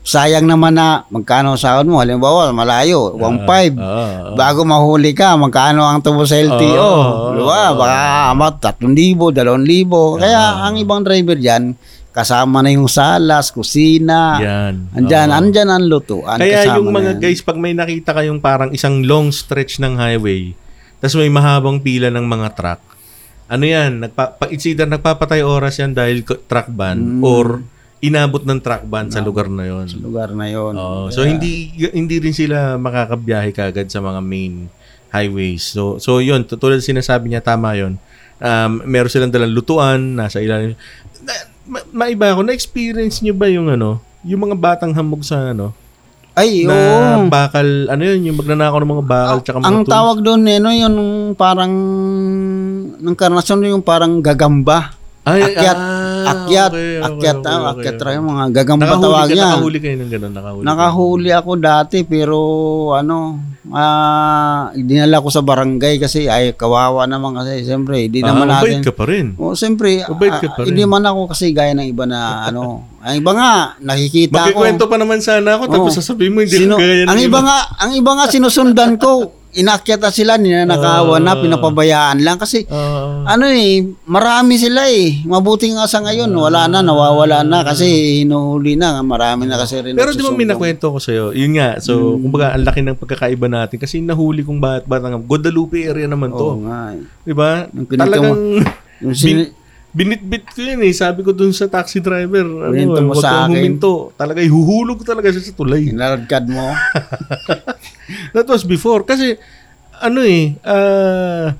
sayang naman na magkano ang sahod mo halimbawa malayo 1.5 Ah, ah. bago mahuli ka magkano ang tubo sa LTO Oo, di ba oo, baka amat 3,000 2,000 kaya ang ibang driver diyan kasama na yung salas kusina Yan. andyan Oo. andyan ang lutuan Kaya yung mga yan. guys, pag may nakita kayong parang isang long stretch ng highway, tapos may mahabang pila ng mga truck, ano yan, nagpa, pa, it's either nagpapatay oras yan dahil truck ban Mm. or inabot ng truck ban sa lugar na yon. lugar na yon Oo. so hindi hindi rin sila makakabiyahe kagad sa mga main highways. So so yun, tulad sinasabi niya tama yon. Um, meron silang dalang lutuan nasa ilalim. Na, ma, maiba ako, na-experience niyo ba yung ano, yung mga batang hamog sa ano, ay oo na bakal, ano yun, yung magnanakaw ng mga bakal tsaka mga Ang tools? tawag doon eh, no, yung parang ng karnasyon yung parang gagamba. Ay, akyat, ah, akyat, okay, okay, akyat, okay, ah, okay, akyat okay. mga gagamba tawag yan. nakahuli kayo ng gano'n, nakahuli. Nakahuli ako dati pero ano, ah, dinala ko sa barangay kasi ay kawawa naman kasi siyempre, hindi Ah, naman natin. ka pa rin. Oh, siyempre, Mabait ka ah, pa rin. hindi man ako kasi gaya ng iba na ano. Ang iba nga, nakikita ko. Magkikwento pa naman sana ako, tapos sasabihin mo, hindi Sino, ka gaya ng ang iba nga, ang iba nga sinusundan ko, inakyat na sila, ninanakawan na, Ah. pinapabayaan lang kasi Ah, ano eh, marami sila eh. Mabuti nga sa ngayon, wala na, nawawala na kasi hinuhuli na, marami na kasi rin. Pero di ba may nakwento ko sa'yo? Yun nga. So, Hmm. kumbaga, ang laki ng pagkakaiba natin. Kasi nahuli kong bat batang Guadalupe area naman Oo to. nga eh. Di ba? Talagang Yung sin- [laughs] binitbit ko yun eh. Sabi ko dun sa taxi driver, ano, Kwento mo huwag sa akin. huminto. Talaga, ihuhulog talaga siya sa tulay. Inaradkad mo. [laughs] That was before. Kasi, ano eh, ah,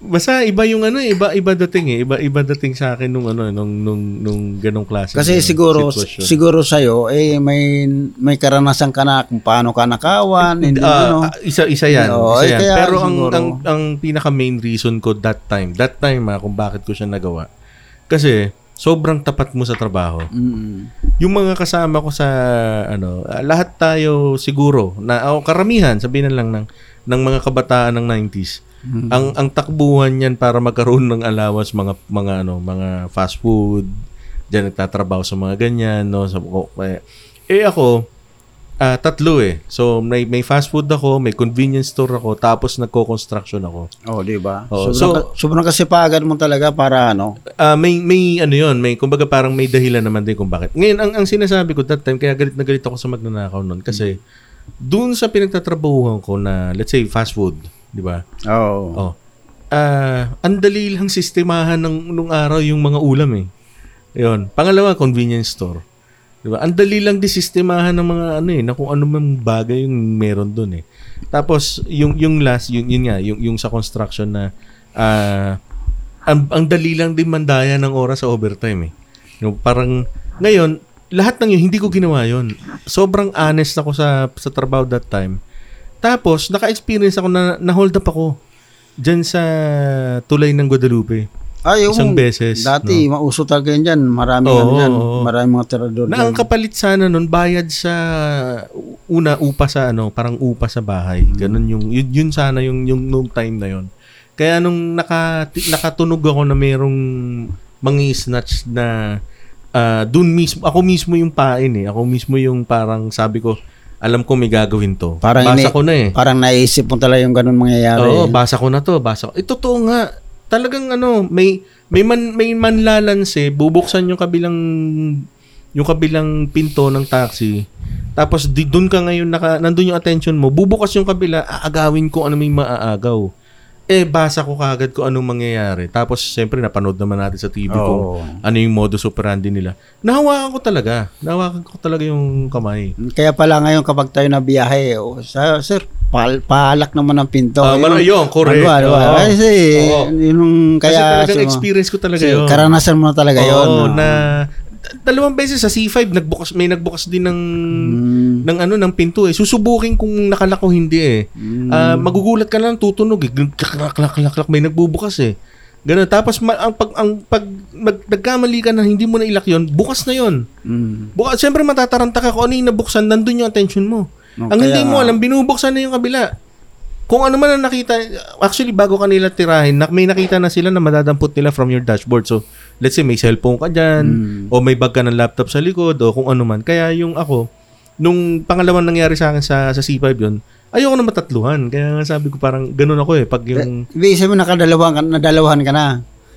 basta iba yung ano iba iba dating eh, iba iba dating sa akin nung ano nung nung nung ganong klase. Kasi siguro sitwasyon. siguro sa eh may may karanasan ka na kung paano ka nakawan, hindi Ah, ano. ah, isa isa yan. Oo, isa eh, yan. kaya Pero ang, siguro- ang ang pinaka main reason ko that time, that time ah, kung bakit ko siya nagawa. Kasi sobrang tapat mo sa trabaho. Mm. Yung mga kasama ko sa ano, ah, lahat tayo siguro na o karamihan sabihin na lang ng ng mga kabataan ng 90s. Ang ang takbuhan niyan para magkaroon ng allowance mga mga ano, mga fast food, diyan nagtatrabaho sa mga ganyan, no, sa o- eh, eh ako Ah, tatlo eh. So may may fast food ako, may convenience store ako, tapos nagko-construction ako. Oh, di ba? Sobrang, so- sobrang kasipagan mo talaga para ano. Ah, may may ano 'yon, may kumbaga parang may dahilan naman din kung bakit. Ngayon ang ang sinasabi ko that time kaya galit na galit ako sa magnanakaw noon kasi doon sa pinagtatrabahuhan ko na let's say fast food, di ba? Oo. Oh. Ah, ang dali lang sistemahan ng nung araw yung mga ulam eh. 'Yon. Pangalawa, convenience store. 'Di ba? Ang dali lang disistemahan ng mga ano eh, na kung ano man bagay yung meron doon eh. Tapos yung yung last, yun, yun nga, yung yung sa construction na ah ang, ang dali lang din mandaya ng oras sa overtime eh. Yung parang ngayon, lahat ng yun hindi ko ginawa yun. Sobrang honest ako sa sa trabaho that time. Tapos naka-experience ako na na-hold up ako diyan sa tulay ng Guadalupe. Ay, yung Isang beses, Dati, mauso talaga yan dyan. Marami Oo, ano dyan. oo. Marami mga tirador Na ang kapalit sana nun, bayad sa una upa sa ano, parang upa sa bahay. Ganun yung yun, yun sana yung yung nung time na yon. Kaya nung naka, nakatunog ako na merong mangi snatch na ah dun mismo ako mismo yung pain eh. Ako mismo yung parang sabi ko alam ko may gagawin to. Parang basa ini- ko na eh. Parang naisip mo talaga yung ganun mangyayari. Oo, basa ko na to, basa ko. Eh, totoo nga. Talagang ano, may may man may manlalanse, bubuksan yung kabilang yung kabilang pinto ng taxi. Tapos di doon ka ngayon naka nandoon yung attention mo, bubukas yung kabila, aagawin ko ano may maaagaw. Eh basa ko kagad kung anong mangyayari. Tapos siyempre napanood naman natin sa TV kung Oo. ano yung modus operandi nila. Nahawakan ko talaga. Nahawakan ko talaga yung kamay. Kaya pala ngayon kapag tayo nabiyahe, oh, sa, sir, pal, palak naman ang pinto. Ah, man- yun, correct. Ano ano? Oo. Kasi, Oo. yun, Kasi kaya, talagang so, experience ko talaga kasi yun. karanasan mo na talaga yun. Oo, no? na dalawang beses sa C5 nagbukas may nagbukas din ng Mm, ng ano ng pinto eh. Susubukin kung nakalak o hindi eh. mm, Ah, magugulat ka lang tutunog eh. Klak klak klak klak, may nagbubukas eh. Ganun. Tapos ma- ang pag ang pag mag, nagkamali ka na hindi mo na ilak yon, bukas na yon. mm. Bukas, siyempre matataranta ka kung ano yung nabuksan, nandun yung attention mo. No, ang hindi mo alam, binubuksan na yung kabila. Kung ano man ang nakita, actually bago kanila tirahin, nak- may nakita na sila na madadampot nila from your dashboard. So, let's say may cellphone ka dyan, Mm. o may bag ka ng laptop sa likod, o kung ano man. Kaya yung ako, nung pangalawang nangyari sa akin sa, sa C5 yun, ayoko na matatluhan. Kaya nga sabi ko parang ganun ako eh. Pag yung, Ibig sabihin nakadalawan ka, nadalawahan ka na.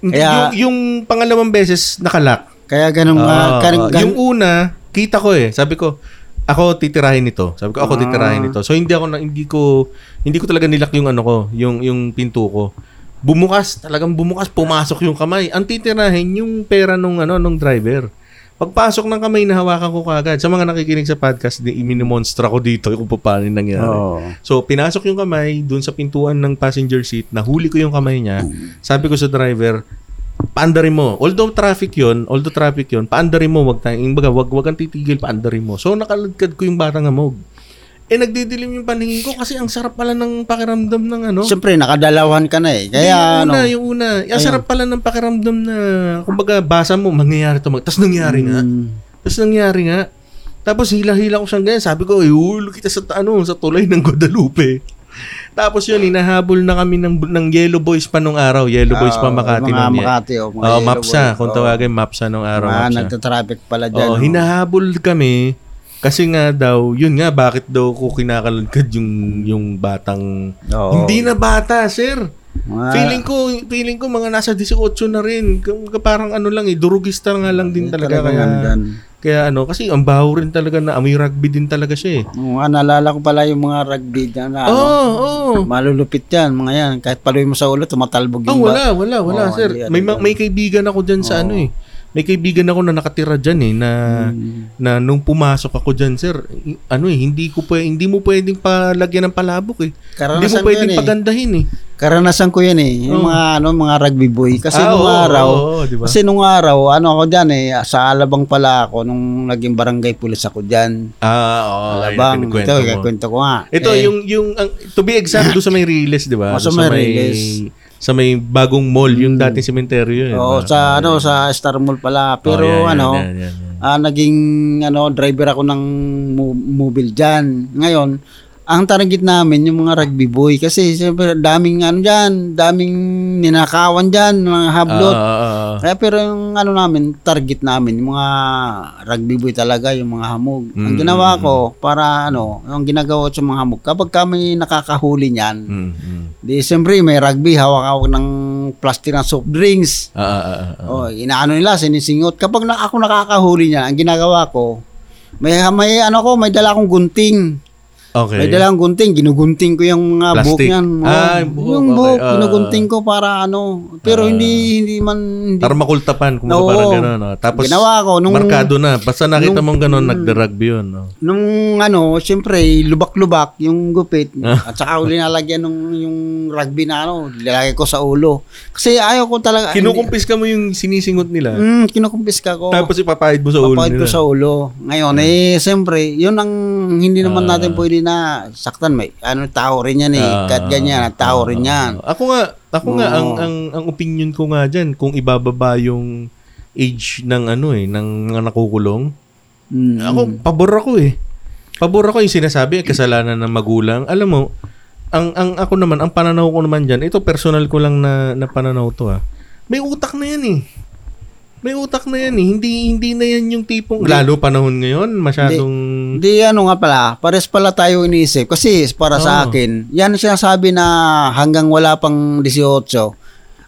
Kaya, yung, yung pangalawang beses nakalak. kaya ganun Ah, nga, gan- gan- yung una, kita ko eh. Sabi ko, ako titirahin ito. Sabi ko, ako Ah. titirahin ito. So hindi ako na, hindi ko hindi ko talaga nilak yung ano ko, yung yung pinto ko. Bumukas, talagang bumukas, pumasok yung kamay. Ang titirahin yung pera nung ano nung driver. Pagpasok ng kamay, nahawakan ko kagad. Sa mga nakikinig sa podcast, di minimonstra ko dito kung paano nangyari. Oo. So, pinasok yung kamay dun sa pintuan ng passenger seat, nahuli ko yung kamay niya. Sabi ko sa driver, paandarin mo. Although traffic yon, although traffic yon, paandarin mo, wag tayong, imbaga, wag, wag kang titigil, paandarin mo. So, nakaladkad ko yung batang amog. Eh, nagdidilim yung paningin ko kasi ang sarap pala ng pakiramdam ng ano. Siyempre, nakadalawan ka na eh. Kaya, yung una, ano, yung una. Ang sarap pala ng pakiramdam na, kumbaga, basa mo, mangyayari to. Mag- Tapos nangyari nga. mm, Tapos nangyari nga. Tapos hila-hila ko siyang ganyan. Sabi ko, iulo kita sa, ano, sa tulay ng Guadalupe. Tapos yun, hinahabol na kami ng, ng Yellow Boys pa nung araw. Yellow Boys pa Makati. Mga nung- Makati, oh, mga yellow Mapsa. boy. Kung tawagin, Mapsa nung araw. Mga Mapsa. nagtatraffic pala dyan. Oo, oh. hinahabol kami. Kasi nga daw, yun nga, bakit daw ko kinakalagkad yung, yung batang... Oo. Hindi na bata, sir. Mga- Feeling ko, feeling ko mga nasa 18 na rin. Parang ano lang eh, durugista nga lang din talaga. Kaya. Kaya ano, kasi ang baho rin talaga na amoy rugby din talaga siya eh. Oo, nga, naalala ko pala yung mga rugby dyan na Oo, ano, oo. malulupit yan, mga yan. Kahit paloy mo sa ulo, tumatalbog yung wala, wala, wala, Oo, sir. May ano ma- may kaibigan ako diyan sa ano eh. May kaibigan ako na nakatira diyan eh na Hmm. na nung pumasok ako diyan, sir, ano eh, hindi ko pwe, hindi mo pwedeng palagyan ng palabok eh. Hindi mo Karanasan pwedeng yan eh. pagandahin eh. Karanasan ko yan eh. Yung mga ano mga rugby boy kasi Ah, nung oo, araw oo, oo, di ba? kasi nung araw ano ako diyan eh sa Alabang pala ako nung naging barangay pulis ako diyan. Ah, oo, oh, Alabang. Ito, mo. kwento ko nga. Ito Eh, yung yung ang, to be exact doon sa may Riles, 'di ba? Oh, sa may Riles. Sa may bagong mall, yung dating sementeryo yun. Oo, Ah, sa ano sa Star Mall pala. Pero oh, yan, ano, yan, yan, yan. ah, naging ano driver ako ng mo- mobile diyan. Ngayon, ang target namin yung mga rugby boy kasi siyempre daming ano diyan, daming ninakawan diyan, mga hablot. Ah. Kaya pero yung ano namin, target namin, yung mga rugby boy talaga, yung mga hamog. Ang Mm, ginawa ko, para ano, yung ginagawa ko sa mga hamog, kapag kami nakakahuli niyan, Mm, mm. di siyempre may rugby, hawak-hawak ng plastic na soft drinks. Ah, ah, ah, ah. Oh, inaano nila, sinisingot. Kapag na, ako nakakahuli niyan, ang ginagawa ko, may, may ano ko, may dala akong gunting. Okay. May dala akong gunting, ginugunting ko yung mga buhok Plastic. niyan. Oh, Ah, yung buhok, yung okay. buhok, Ah. ginugunting ko para ano. Pero hindi hindi man hindi Para makultapan, kung Oo. parang gano'n. No? Tapos, Ginawa ko nung- markado na. Basta nakita nung- mong gano'n, nagda-rugby yun. No? Nung ano, siyempre, lubak-lubak yung gupit. [laughs] Ah. At saka uli nalagyan nung yung rugby na ano, nilalagay ko sa ulo. Kasi ayaw ko talaga. Kinukumpis ka mo yung sinisingot nila. Mm, kinukumpiska ko. Tapos ipapahid mo sa ulo Papahid ko nila. sa ulo. Ngayon, eh, siyempre, yun ang hindi naman natin pwede na saktan. May ano, tao rin yan eh. Ah, Kahit ganyan, tao rin yan. Ako nga, ako nga Oo. ang ang ang opinion ko nga diyan kung ibababa yung age ng ano eh, ng mga nakukulong. Mm. Ako pabor ako eh. Pabor ako yung sinasabi kasalanan ng magulang. Alam mo, ang ang ako naman, ang pananaw ko naman diyan, ito personal ko lang na na pananaw to ah. May utak na yan eh. May utak na yan eh. Hindi hindi na yan yung tipong lalo panahon ngayon, masyadong Di ano nga pala, pares pala tayo iniisip. Kasi para sa Oo. akin, yan sinasabi na hanggang wala pang 18.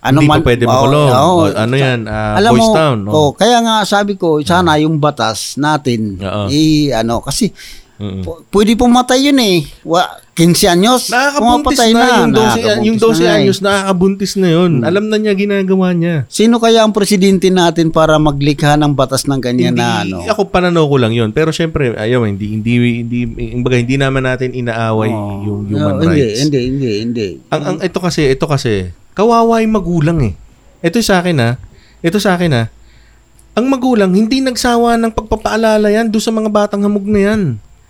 Ano hindi man, pa pwede makulong. oo. O, ano yan, ah, Alam Boys mo, Town. no? oh, kaya nga sabi ko, sana yung batas natin, Oo. i ano, kasi Mm-mm. pu- pwede pumatay yun eh. Wa, 15 anyos, Nakakabuntis pumapatay na, yung 12, Nakakabuntis yung 12 na eh. anyos, nakakabuntis na yun. Alam na niya, ginagawa niya. Sino kaya ang presidente natin para maglikha ng batas ng ganyan na ano? Ako pananaw ko lang yun. Pero syempre, ayaw, hindi, hindi, hindi, hindi, hindi naman natin inaaway Oo. yung human No, hindi, rights. Hindi, hindi, hindi. Ang, ang, ito kasi, ito kasi, kawawa yung magulang eh. Ito sa akin ha, ito sa akin ha, ang magulang, hindi nagsawa ng pagpapaalala yan doon sa mga batang hamog na yan.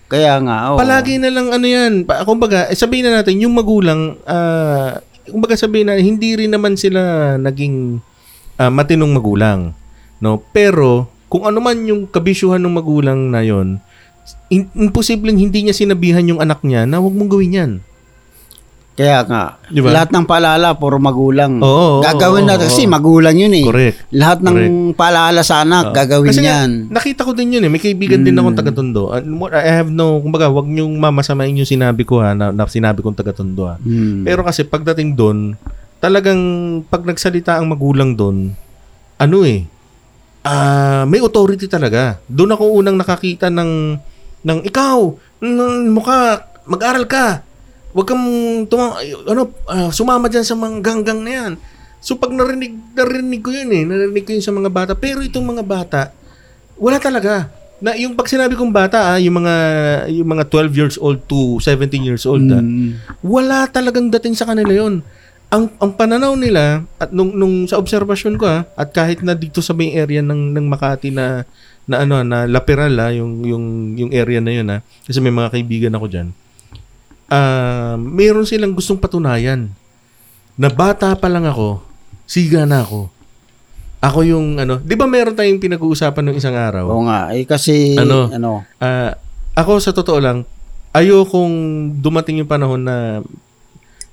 Kaya nga, oo. Palagi na lang ano yan. Pa, kumbaga, eh, sabihin na natin, yung magulang, ah, kumbaga sabihin na, hindi rin naman sila naging ah, matinong magulang. No? Pero, kung ano man yung kabisyuhan ng magulang na yon in- imposibleng hindi niya sinabihan yung anak niya na huwag mong gawin yan. Kaya nga, Di ba? lahat ng paalala, puro magulang. Oo, oo, gagawin oo, natin, oo. kasi magulang yun eh. Correct. Lahat ng paalala sa anak, gagawin Kasi nga, yan. nakita ko din yun eh. May kaibigan din akong taga-tondo. Ah, I have no, kumbaga, wag niyong mamasamain yung sinabi ko ha, na, na sinabi kong taga-tondo ha. Hmm. Pero kasi pagdating doon, talagang pag nagsalita ang magulang doon, ano eh, ah may authority talaga. Doon ako unang nakakita ng, ng ikaw, mukha, mag-aral ka. Huwag kang tuma- ano, ah, sumama dyan sa mga ganggang na yan. So pag narinig, narinig ko yun eh, narinig ko yun sa mga bata. Pero itong mga bata, wala talaga. Na yung pag sinabi kong bata, ah, yung mga yung mga 12 years old to 17 years old, ah, Hmm. wala talagang dating sa kanila yon. Ang ang pananaw nila at nung nung sa obserbasyon ko ah, at kahit na dito sa may area ng ng Makati na na ano na Laperal ah, yung yung yung area na yun ah, kasi may mga kaibigan ako diyan. Ah, meron silang gustong patunayan na bata pa lang ako, siga na ako. Ako yung ano, 'di ba meron tayong pinag-uusapan nung isang araw? Oo nga, eh kasi, Ano? ano, Ah, ako sa totoo lang, ayokong dumating yung panahon na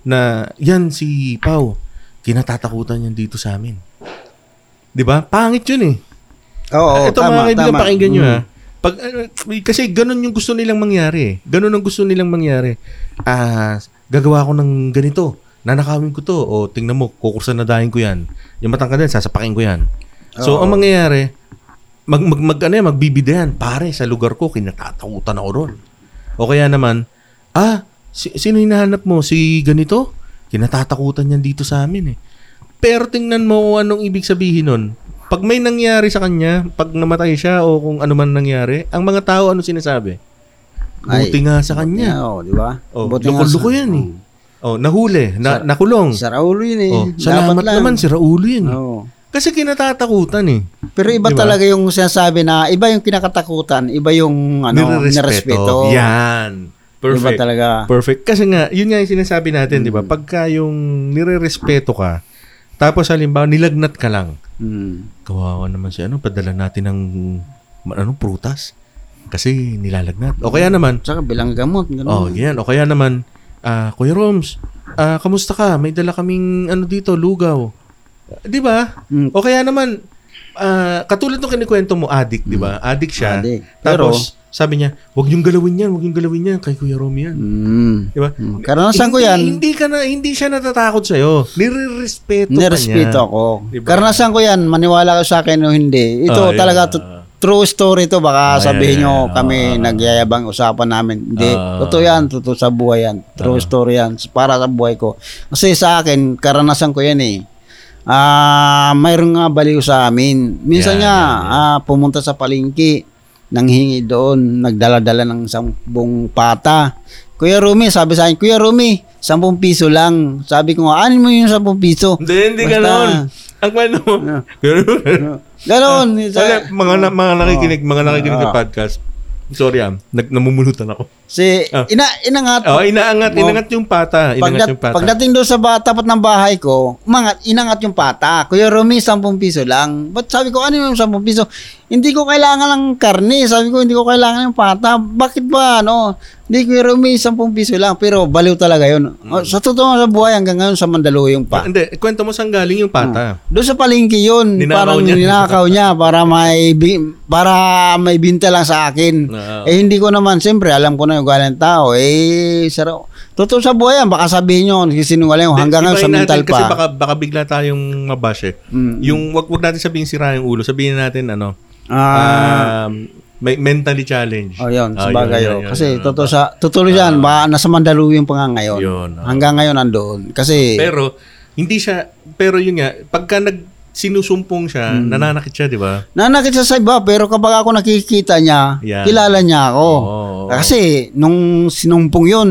na yan si Pau, kinatatakutan yan dito sa amin. 'Di ba? Pangit 'yun eh. oo, Ito tama, mga kaibigan, tama. pakinggan nyo Hmm. ha. Pag, ano, kasi ganun yung gusto nilang mangyari. eh. Ganun ang gusto nilang mangyari. Ah, gagawa ko ng ganito. Nanakawin ko to. O tingnan mo, kukursanadahin ko yan. Yung matangkad yan, sasapakin ko yan. So, Oo. ang mangyayari, mag, mag, mag, ano yan, magbibida yan. Pare, sa lugar ko, kinatatakutan ako doon. O kaya naman, ah, si, sino hinahanap mo? Si ganito? Kinatatakutan yan dito sa amin eh. Pero tingnan mo kung anong ibig sabihin nun. Pag may nangyari sa kanya, pag namatay siya o kung ano man nangyari, ang mga tao ano sinasabi? Buti Ay, nga sa kanya. Oo, di ba? Oh, Buti sa- yan eh. Oh, nahuli, na, nakulong. Sa Raulo yun eh. Oh, Dapat salamat lang. naman si Raulo yun. eh. Oo. Kasi kinatatakutan eh. Pero iba Di ba? talaga yung sinasabi na, iba yung kinakatakutan, iba yung ano, nirespeto. Yan. Perfect. Iba talaga. Perfect. Kasi nga, yun nga yung sinasabi natin, di Mm. ba? Pagka yung nire-respeto ka, tapos halimbawa, nilagnat ka lang, Hmm. kawawa naman si ano, padala natin ng ano, prutas. kasi nilalagnat. O kaya naman, Tsaka bilang gamot. Ganun. oh, ganyan. O kaya naman, ah, Kuya Roms, ah, kamusta ka? May dala kaming ano dito, lugaw. Di ba? Mm. O kaya naman, ah, katulad ng kinikwento mo, addict, di ba? Addict siya. Addict. Pero- Tapos, sabi niya, huwag niyong galawin yan, huwag niyong galawin yan, kay Kuya Romy yan. Mm. Di ba? Mm. Karanasan ko Hindi- yan. Hindi ka na, hindi siya natatakot sa'yo. Nire-respeto niya. ako. Diba? Karanasan ko yan. Maniwala ka sa akin o hindi. Ito Oh, talaga yeah. to- true story to. Baka Oh, sabihin yeah, nyo yeah. kami Oh, oh. nagyayabang usapan namin. Hindi. Oh. Totoo yan. Totoo sa buhay yan. True story yan. Para sa buhay ko. Kasi sa akin, karanasan ko yan eh. Ah, mayroon nga baliw sa amin. Minsan Yeah, nga yeah, ah, pumunta sa palengke, nanghingi doon, nagdala-dala ng sampung pata. Kuya Rumi, sabi sa akin, Kuya Rumi, sampung piso lang. Sabi ko nga, ano mo yung sampung piso? Hindi, hindi ganon. Ang kwento mo. Ganon. Sa, mga, mga nakikinig, mga nakikinig sa Ah. podcast. Sorry ah, nag, namumulutan ako. Si, Ah. ina, inangat. Oh, inaangat, Oh. inangat yung pata. Inangat Pagdat, yung pata. pagdating doon sa ba, tapat ng bahay ko, umangat, inangat yung pata. Kuya Romy, 10 piso lang. Ba't sabi ko, ano yung 10 piso? Hindi ko kailangan ng karne. Sabi ko, hindi ko kailangan ng pata. Bakit ba, ano? Hindi, Kuya Romy, 10 piso lang. Pero baliw talaga yun. Mm. Oh, Sa totoo sa buhay, hanggang ngayon sa Mandaluyong pa. Ah, hindi, kwento mo saan galing yung pata. Doon sa palengke yun, Ninakaw parang niya. ninakaw niya [laughs] para may para may binta lang sa akin. Oo. Eh hindi ko naman, siyempre alam ko na yung galing tao. Eh saro. Totoo sa buhay yan, baka sabihin nyo sinungaling hanggang ngayon sa mental natin, Kasi pa. baka, baka bigla tayong mabash eh. Mm. Yung, wag, wag natin sabihin sira yung ulo. Sabihin natin, ano, Ah, um, may mentally challenge. oh yun, Ah, sabagay. yun, oh. yun, Kasi yun, yun. totoo sa totoo yan, baka nasa Mandaluyong pa nga ngayon. Yun, oh. Hanggang ngayon nandoon. Kasi Pero, hindi siya, pero yun nga, pagka nag, sinusumpong siya, Mm. nananakit siya, di ba? Nanakit siya sa iba, pero kapag ako nakikita niya, Yan. kilala niya ako. Oo. Kasi nung sinumpong yun,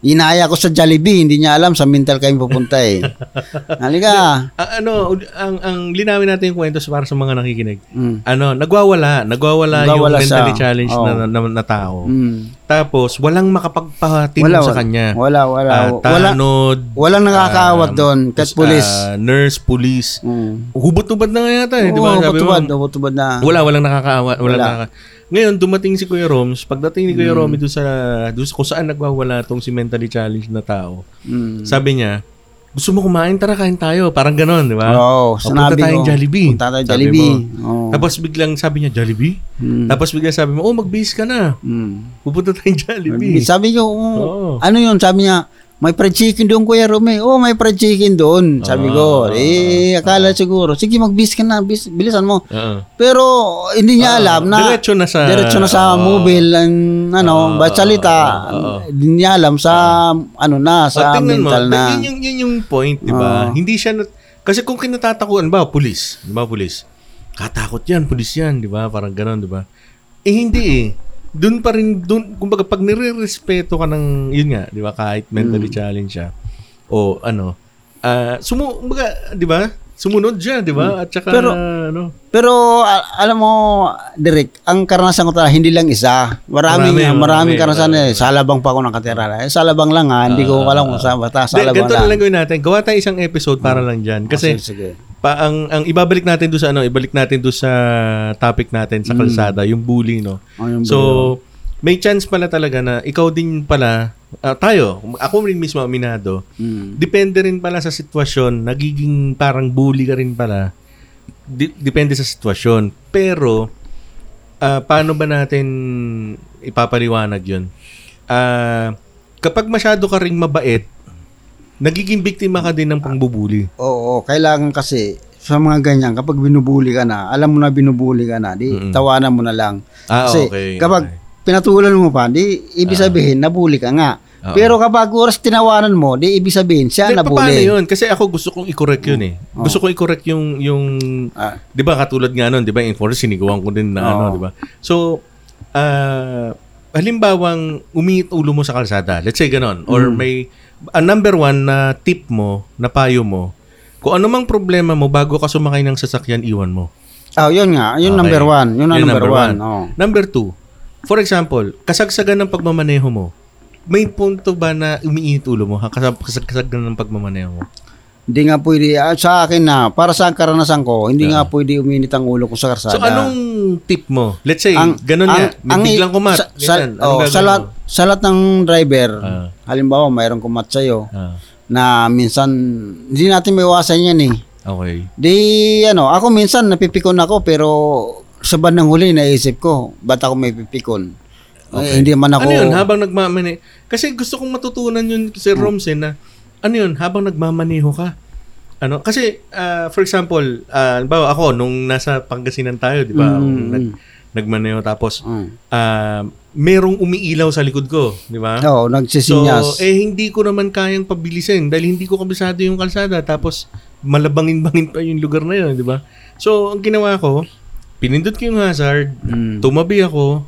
inaya ko sa Jollibee, hindi niya alam sa mental kami pupunta eh. [laughs] Halika. Ah, ano, ang, ang linawin natin yung kwento para sa mga nakikinig. Mm. Ano, nagwawala, nagwawala, Nagwawala yung mentally siya. challenged Oo. na, na, na tao. Mm. Tapos, walang makapagpahatid Wala, sa wala. kanya. Wala, wala. Wala, tanod. walang nakakaawat um, doon, kahit pulis. ah, nurse, police. Mm. Hubot-tubad na nga yata eh? Oo, Sabi mo, tubad, tubad na. wala, walang nakakaawat. Wala. Wala. Nakaka- Ngayon, dumating si Kuya Roms. Pagdating ni Kuya Hmm. Romy doon sa, doon sa kung saan nagwawala tong si mentally challenged na tao, Mm. sabi niya, gusto mo kumain? Tara, kain tayo. Parang ganon, di ba? Oo, O, sinabi punta tayong. Jollibee. Punta tayo Jollibee. Oo. Tapos biglang sabi niya, Jollibee? Mm. Tapos biglang sabi mo, oh, mag-base ka na. Mm. Pupunta tayong Jollibee. Sabi ko, Oo. oh, ano yun? Sabi niya, may fried chicken doon, Kuya Rome. Oh, may fried chicken doon. Sabi ko, Ah. eh, akala siguro, sige, mag-bis ka na, bis, bilisan mo. Oo. Pero, hindi niya Ah, alam na, diretso na sa- diretso na sa mobile, ang, ano, ba salita, hindi niya alam sa, ano na, sa tingnan mo, mental na. Yun yung, yun yung point, di ba? Hindi siya, na- kasi kung kinatatakuan ba, pulis, di ba, pulis? Katakot yan, pulis yan, di ba? Parang ganon, di ba? Eh, hindi eh. Doon pa rin, doon, kumbaga, pag nire-respeto ka ng, yun nga, di ba, kahit mentally Mm. challenged siya, o ano, ah, sumu, kumbaga, di ba? Sumunod siya, di ba? At saka, Mm. Pero- ano, Pero a- alam mo, Direk, ang karanasan ko talaga, hindi lang isa. Maraming, Marami, maraming, marami. karanasan eh. Sa Alabang pa ako nakatira. Eh, sa Alabang lang ha, hindi ko alam kung saan. Basta sa Hindi, Alabang ganito na lang. lang gawin natin. Gawa tayo isang episode para lang dyan. Kasi, Oh, sige, sige. Pa ang ang ibabalik natin doon sa ano, ibalik natin doon sa topic natin sa kalsada, yung bullying, no. Oh, yung So, may chance pala talaga na ikaw din pala ah, tayo, ako rin mismo aminado. Mm. Depende rin pala sa sitwasyon, nagiging parang bully ka rin pala. Di- depende sa sitwasyon. Pero ah, paano ba natin ipapaliwanag 'yun? Ah, kapag masyado ka ring mabait, nagiging biktima ka din ng pangbubuli. Oo, kailangan kasi sa mga ganyan, kapag binubuli ka na, alam mo na binubuli ka na, di Mm-mm. tawanan mo na lang. Ah, kasi okay. kapag okay. pinatulan mo pa, di ibig sabihin, nabuli ka nga. Oo. Pero kapag oras tinawanan mo, di ibig sabihin, siya paano nabuli. yun? Kasi ako gusto kong i-correct yun eh. Oh. Gusto kong i-correct yung, yung Ah, 'di ba katulad nga nun, 'di ba? In sinigawan ko din na Oo. ano, 'di ba? So, ah halimbawang umiit ulo mo sa kalsada. Let's say ganon or Mm. may a number one na tip mo, na payo mo. Kung ano mang problema mo bago ka sumakay ng sasakyan, iwan mo. oh, yun nga, yun Okay. number one. Yun ang Yun number, number one. one. Oh. Number two, for example, kasagsagan ng pagmamaneho mo. May punto ba na umiinit ulo mo? Ha? Kasag- Kasagsagan ng pagmamaneho mo? Hindi nga pwede, ah, sa akin na, para sa karanasan ko, hindi nga pwede uminit ang ulo ko sa karsada. So anong tip mo? Let's say, Ang- ganun ang- nga, may biglang kumat. sa, sa, ganyan. Oh, sa, lahat? Sa lahat ng driver, Ah. halimbawa mayroong kumat sa'yo, Ah, na minsan, hindi natin maiwasan yan eh. okay. Di, ano, ako minsan napipikon ako, pero sa bandang huli, naisip ko, ba't ako may pipikon? Eh, hindi man ako... Ano yun, habang nagmamani... Kasi gusto kong matutunan yun si Roms eh, na ano yun, habang nagmamaneho ka. Ano, kasi, ah, for example, uh, bawa ako, nung nasa Pangasinan tayo, di ba? Mm, Nag, nagmaneho, tapos, Mm. ah, merong umiilaw sa likod ko, di ba? Oo, So, nagsisinyas. eh, hindi ko naman kayang pabilisin dahil hindi ko kabisado yung kalsada. Tapos, malabangin-bangin pa yung lugar na yun, di ba? So, ang ginawa ko, pinindot ko yung hazard, Mm. tumabi ako,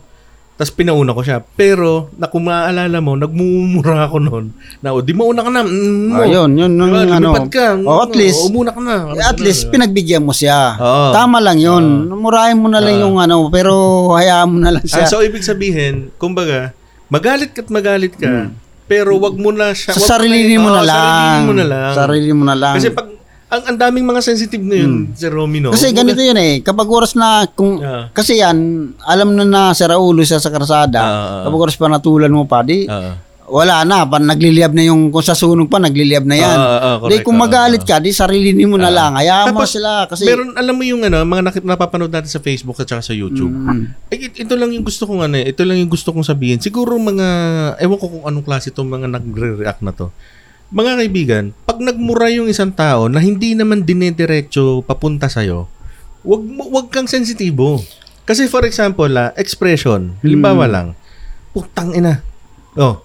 tapos pinauna ko siya. Pero, na kung maaalala mo, nagmumura ako noon. Na, o, di mauna ka na. Mm, mo. Ayun, yun, yun, Diba? ano. Ka. Oh, at least, O, umuna ka na. Eh, at least, pinagbigyan mo siya. Oo. Tama lang yun. Murahin mo na lang yung ano, pero hayaan mo na lang Ah, siya. so, ibig sabihin, kumbaga, magalit ka't magalit ka, pero wag mo na siya... Hmm. sa sarili mo Oo, na lang. Sarili mo na lang. Sarili mo na lang. Kasi pag, ang, ang daming mga sensitive na yun, si Romy, no? Hmm. Kasi ganito yun eh. Kapag oras na, kung, Ah. kasi yan, alam na na sa Raulo siya sa karsada. Ah. kapag oras pa natulan mo pa, di, Oo. wala na. Pa, nagliliyab na yung, kung sa sunog pa, nagliliyab na yan. Ah, ah, di, kung magalit ka, di sarili mo na lang. Hayaan mo Tapos, sila. Kasi, Meron, alam mo yung ano, mga nakip, napapanood natin sa Facebook at saka sa YouTube. Mm. Eh, it- ito lang yung gusto kong ano, eh, ito lang yung gusto kong sabihin. Siguro mga, ewan ko kung anong klase itong mga nagre-react na to. Mga kaibigan, pag nagmura yung isang tao na hindi naman dinediretso papunta sa'yo, wag, wag kang sensitibo. Kasi for example, ah, expression, halimbawa lang, putang ina. Oh,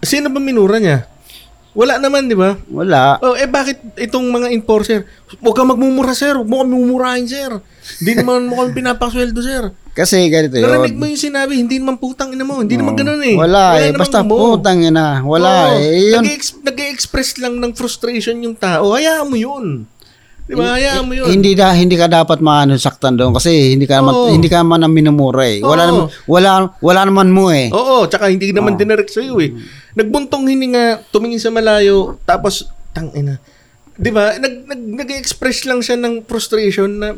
sino ba minura niya? Wala naman, di ba? wala. Oh, eh bakit itong mga enforcer? Huwag ka magmumura, sir. Huwag mo kami mumurahin, sir. Hindi naman mo kami pinapasweldo, sir. Kasi ganito Narinig yun. mo yung sinabi, hindi naman putang ina mo. Hindi naman ganun eh. Wala, eh. naman Basta mo. putang ina. Wala Oo. eh. Yun, Nag-ex- Nag-express lang ng frustration yung tao. Hayaan mo yun. Di ba? Hayaan mo yun. Hindi da hindi ka dapat maano saktan doon kasi hindi ka naman, hindi ka man ang minumura eh. Wala Oo. naman wala wala naman mo eh. Oo, tsaka hindi naman dinirect sa'yo eh. Nagbuntong hininga, tumingin sa malayo, tapos, tang ina. Di ba? Nag, nag, nag-express lang siya ng frustration na,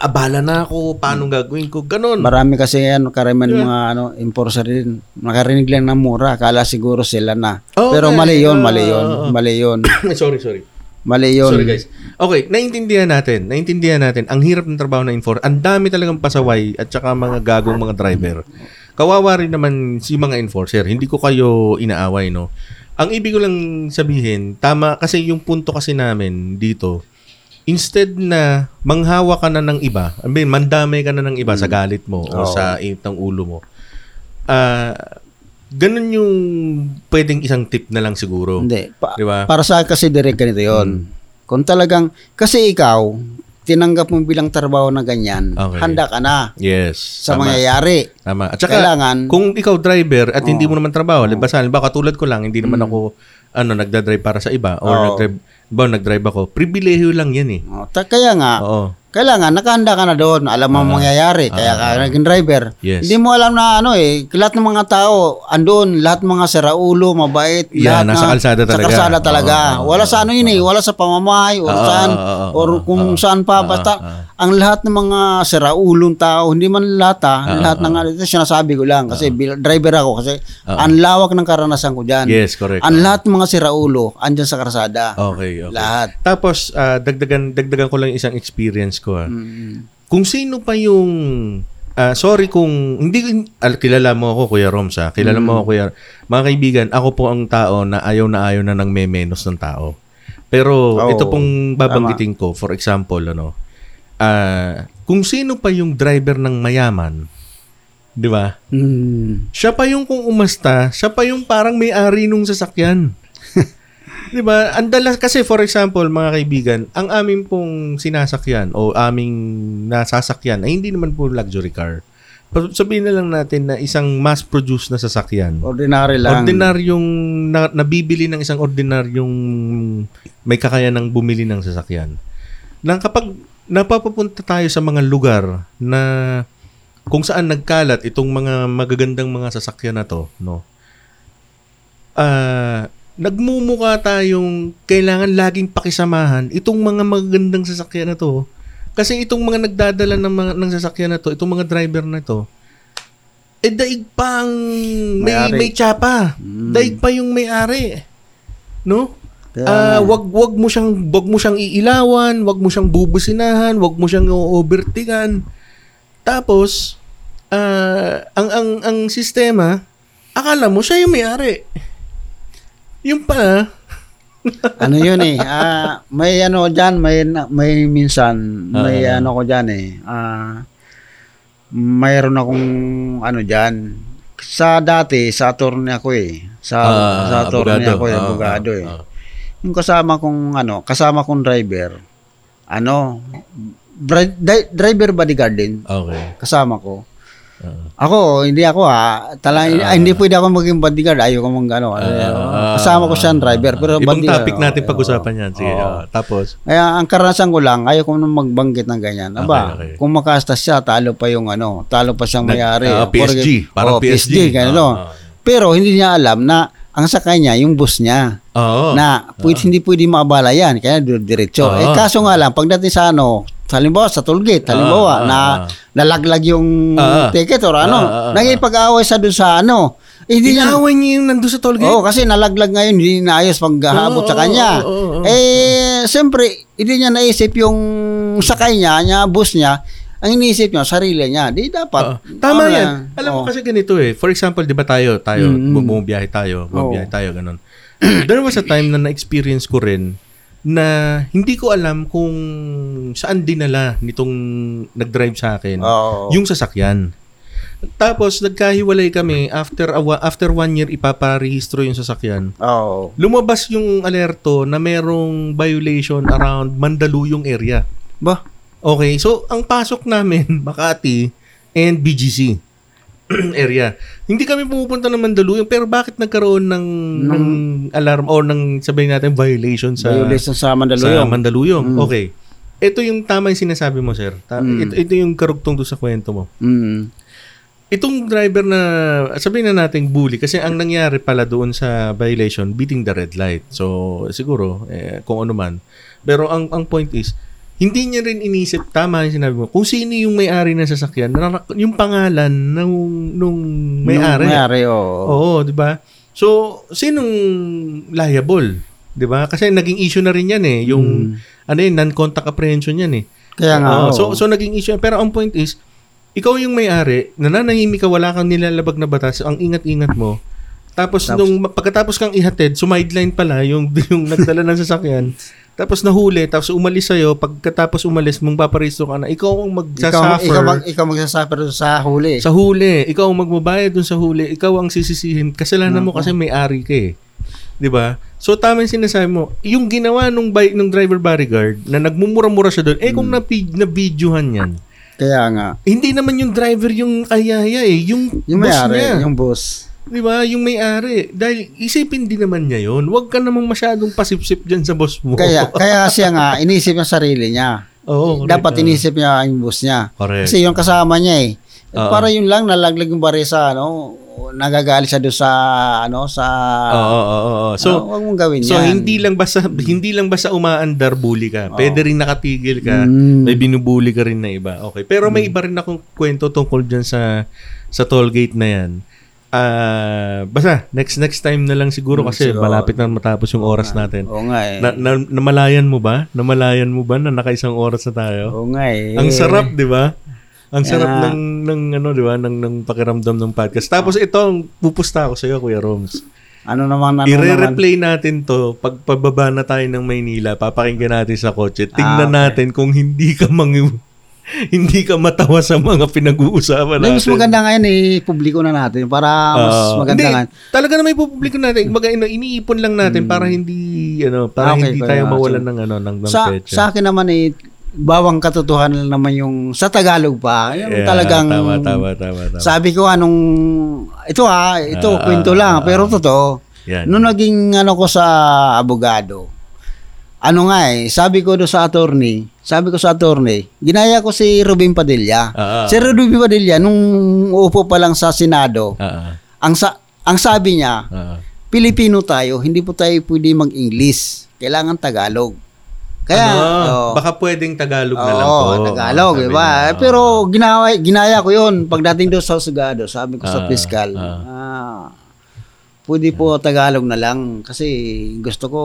abala na ako, paano gagawin ko, ganon. Marami kasi ano karamihan mga ano enforcer din. Nakarinig lang ng mura, akala siguro sila na. Oo Pero nga mali. 'yon, Oo, mali 'yon, oo, oo. mali 'yon. [coughs] sorry, sorry. Mali 'yon. Sorry guys. Okay, naintindihan natin. Naintindihan natin. Ang hirap ng trabaho ng enforcer. Ang dami talagang pasaway at saka mga gagong mga driver. Kawawa rin naman si mga enforcer. Hindi ko kayo inaaway, no? Ang ibig ko lang sabihin, tama kasi yung punto kasi namin dito, instead na manghawa ka na ng iba, I mean, mandamay ka na ng iba sa galit mo o Oo. sa init ng ulo mo, ah, ganun yung pwedeng isang tip na lang siguro. Hindi. Pa- Di ba? Para sa akin kasi direct ganito 'yon. Hmm. Kung talagang kasi ikaw tinanggap mo bilang trabaho na ganyan, Okay. handa ka na Yes. sa tama. mangyayari. Tama. At saka, Kailangan- kung ikaw driver at hindi mo naman trabaho, halimbawa, halimbawa katulad ko lang, hindi naman ako ano nagda-drive para sa iba or Mm. Oo. nagdrive, ba nagdrive ako, pribilehiyo lang 'yan eh. Oh, ta- kaya nga, Oo. Kailangan nakahanda ka na doon, alam mo ang mangyayari, kaya ka naging driver. Ah. Yes. Hindi mo alam na ano eh, lahat ng mga tao andun, lahat mga siraulo, mabait, Yeah, lahat nasa na, kalsada Sa talaga. kalsada talaga. Oo, oo, wala sa ano yun eh, wala sa pamamahay or Oo, saan or kung oo. saan pa basta oo. ang lahat ng mga siraulong tao, hindi man lahat ah, Oo, lahat ng ano, ito sinasabi ko lang kasi bil- driver ako kasi Oo. ang lawak ng karanasan ko diyan. Yes, correct. Ang lahat ng mga siraulo andyan sa kalsada. Okay, okay. Lahat. Tapos ah, dagdagan dagdagan ko lang isang experience ko ah. Mm. Kung sino pa yung ah, sorry kung hindi al, kilala mo ako Kuya Roms ah. Kilala mo ako Kuya. Mga kaibigan, ako po ang tao na ayaw na ayaw na ng memenos ng tao. Pero Oo, ito pong babanggitin ko, for example, ano, ah, kung sino pa yung driver ng mayaman, di ba? Mm. Siya pa yung kung umasta, siya pa yung parang may-ari nung sasakyan. 'Di ba? Ang dalas kasi for example, mga kaibigan, ang aming pong sinasakyan o aming nasasakyan ay hindi naman po luxury car. Sabihin na lang natin na isang mass-produced na sasakyan. Ordinary lang. Ordinaryong na, nabibili ng isang ordinaryong may kakayanang bumili ng sasakyan. Nang kapag napapapunta tayo sa mga lugar na kung saan nagkalat itong mga magagandang mga sasakyan na to, no? Ah, nagmumuka tayong kailangan laging pakisamahan itong mga magagandang sasakyan na to. Kasi itong mga nagdadala ng mga ng sasakyan na to, itong mga driver na to, eh daig pa ang may, May-ari. may tsapa. Mm. Daig pa yung may-ari. No? Ah, nga. wag wag mo siyang wag mo siyang iilawan, wag mo siyang bubusinahan, wag mo siyang overtigan. Tapos ah, ang ang ang sistema akala mo siya yung may-ari. Yung pala, ano yun eh, ah, may ano dyan, may, may minsan, may Ah. ano ko dyan eh, ah, mayroon akong ano dyan, sa dati, sa attorney ako eh, sa, Ah, sa attorney abogado. ako eh, abogado ah, eh. Yung kasama kong ano, kasama kong driver, ano, dri- driver bodyguard din, okay. kasama ko. Ah. Ako, hindi ako ha. Tala, ah, hindi pwede ako maging bodyguard. Ayoko mong ano. Ah, kasama ko siya driver. Pero Ibang bodyguard, topic natin oo, pag-usapan yan. Sige. ah, tapos, Kaya ang karanasan ko lang, ayaw ko nang magbanggit ng ganyan. Aba, Okay, okay. kung makastas siya, talo pa yung ano, talo pa siyang may-ari. ah, PSG, parang oh, PSG. Ah, ah. Pero hindi niya alam na ang sakay niya, yung bus niya. Oo. Na pwede, hindi pwede maabala yan. Kaya dir- diretso. Oo. Eh kaso nga lang, pagdating sa ano, halimbawa sa tollgate, halimbawa, Ah, ah, na ah. nalaglag yung ah. ticket or ano, Ah, ah, ah, nagipag-away sa doon sa ano. Eh, hindi niya, Inaaway niya yung nandun sa tollgate? Oo, kasi nalaglag ngayon, hindi naayos paghahabot Oo, sa kanya. oo, oo, oo. Eh, siyempre, hindi niya naisip yung sakay niya, niya, bus niya, ang iniisip niya, sarili niya. Di dapat. Oo. Tama ano yan. na, Alam mo oo. kasi ganito eh. For example, di ba tayo, tayo, Mm, mm. bumiyahe tayo, bumiyahe Oo. tayo, ganun. [clears throat] There was a time na na-experience ko rin na hindi ko alam kung saan dinala nitong nag-drive sa akin Oo. yung sasakyan. Tapos nagkahiwalay kami after a, after one year ipaparehistro yung sasakyan. Oo. Lumabas yung alerto na merong violation around Mandaluyong area. Ba? Okay, so ang pasok namin, [laughs] Makati and BGC [clears throat] area. Hindi kami pumupunta ng Mandaluyong pero bakit nagkaroon ng, ng alarm o ng sabihin natin violation sa Violation sa sa Mandaluyong. Mandaluyong? Mm. Okay. Ito yung tama yung sinasabi mo, sir. Ta- Mm. ito, ito yung karugtong doon sa kwento mo. Mm. Itong driver na, sabihin na nating bully, kasi ang nangyari pala doon sa violation, beating the red light. So, siguro, eh, kung ano man. Pero ang, ang point is, hindi niya rin inisip, tama yung sinabi mo, kung sino yung may-ari ng sasakyan, yung pangalan nung, nung may-ari. Yung May-ari, oo. Oo, di ba? So, sinong liable? Di ba? Kasi naging issue na rin yan eh. Yung, ano yun, non-contact apprehension yan eh. Kaya nga, oo. so, so naging issue. yan. Pero ang point is, ikaw yung may-ari, nananahimik ka, wala kang nilalabag na batas, ang ingat-ingat mo. Tapos, Tapos- nung pagkatapos kang ihatid, sumideline pala yung, [laughs] yung nagdala ng sasakyan. Tapos nahuli, tapos umalis sa'yo, pagkatapos umalis, mong paparehistro ka na, ikaw ang ikaw, magsasuffer ikaw, mag, ikaw magsasuffer sa huli. sa huli. Ikaw ang magbabayad dun sa huli. Ikaw ang sisisihin. Kasalanan mo Nako. kasi may-ari ka eh. 'Di ba? So tama yung sinasabi mo. Yung ginawa nung bike nung driver bodyguard na nagmumura-mura siya doon, eh kung Hmm. napi, na-videohan yan, Kaya nga. hindi naman yung driver yung kayaya eh, yung, Yung boss may-ari, niya. yung boss. 'Di ba? Yung may-ari. Dahil isipin din naman niya yon. Huwag ka namang masyadong pasipsip diyan sa boss mo. Kaya, [laughs] kaya siya nga, inisip niya sarili niya. Oo, correct. Dapat Oo. inisip niya yung boss niya. Correct. Kasi yung kasama niya eh. Eh, Oo. Para yun lang, nalaglag yung bari sa, ano, nagagalit siya doon sa, ano, sa, Oo, oo, oo, oo. So, ano, huwag mong gawin So yan. hindi lang basta hindi lang basta umaandar bully ka. Pwede rin nakatigil ka. Mm. May binubuli ka rin na iba. Okay. Pero may iba rin akong kwento tungkol diyan sa sa toll gate na 'yan. Ah, basta next next time na lang siguro Mm, kasi siguro. malapit na matapos yung oras natin. Oo nga eh. Na, na, namalayan mo ba? Namalayan mo ba na nakaisang oras na tayo? Oo nga eh. Ang sarap, 'di ba? Ang sarap Kaya- ng ng ano, 'di ba? Ng ng pakiramdam ng podcast. Tapos ito, ang pupusta ako sa iyo, Kuya Roms. Ano naman, ano naman. I-replay natin to pag pababa na tayo ng Maynila, papakinggan natin sa kotse. Tingnan Ah, natin okay. kung hindi ka mang [laughs] hindi ka matawa sa mga pinag-uusapan natin. mas maganda nga yan eh, publiko na natin para mas Ah, maganda hindi, nga. Talaga na may publiko natin. Baga, ino, iniipon lang natin para hindi ano, para Hmm. Okay, hindi tayo mawalan ng ano ng, ng Sa, petsa. sa akin naman eh, bawang katotohanan lang naman yung sa Tagalog pa. Yung Yeah, talagang tama tama tama tama. sabi ko anong ito ha, ito Ah, kwento ah, lang pero totoo. Yan. Nung naging ano ko sa abogado, ano nga eh, sabi ko do sa attorney, sabi ko sa attorney, ginaya ko si Rubin Padilla. Ah. Si Rubin Padilla, nung upo pa lang sa Senado, ah, ang sa ang sabi niya, ah. Pilipino tayo, hindi po tayo pwede mag-English. Kailangan Tagalog. Kaya, ano, oh, baka pwedeng Tagalog na lang po. Tagalog, di ba? Pero ginawa, ginaya ko yun. Pagdating doon sa Sugado, sabi ko sa Ah, fiscal, ah. ah, pwede po Tagalog na lang. Kasi gusto ko,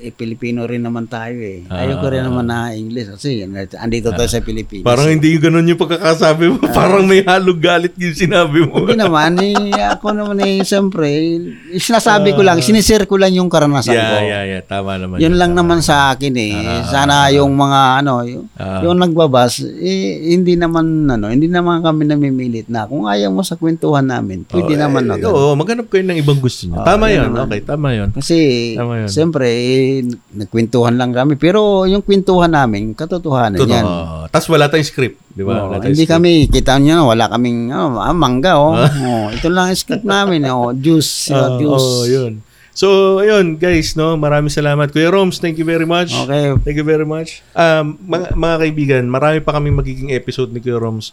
eh, Pilipino rin naman tayo eh. Ayoko rin naman na English. Kasi andito tayo sa Pilipinas. Ah. Parang hindi ganun yung pagkakasabi mo. Parang may halong galit yung sinabi mo. Hindi naman, eh, ako naman eh, siyempre, eh, sinasabi ko lang, sinisir ko lang yung karanasan ko. Ah. yeah, yeah, yeah. Tama naman. Yun lang naman sa akin eh. Sana yung mga ano, yung, Ah. yung nagbabas, eh, hindi naman ano, hindi naman kami namimilit na kung ayaw mo sa kwentuhan namin, pwede naman na. Eh, Oo, maghanap kayo ng ibang gusto niyo. tama yun naman. Okay, tama yun. Kasi Tama yun. siyempre eh, nagkwentuhan lang kami pero yung kwentuhan namin katotohanan Totoo. yan. Tapos wala tayong script. Di ba? Tayong hindi script. kami, kita nyo, wala kaming oh, ah, mangga oh. [laughs] oh. Ito lang ang script namin oh, juice, Ah, uh, juice. oh, yun. So, ayun, guys, no, maraming salamat. Kuya Roms, thank you very much. Okay. Thank you very much. Um, mga, mga kaibigan, marami pa kaming magiging episode ni Kuya Roms.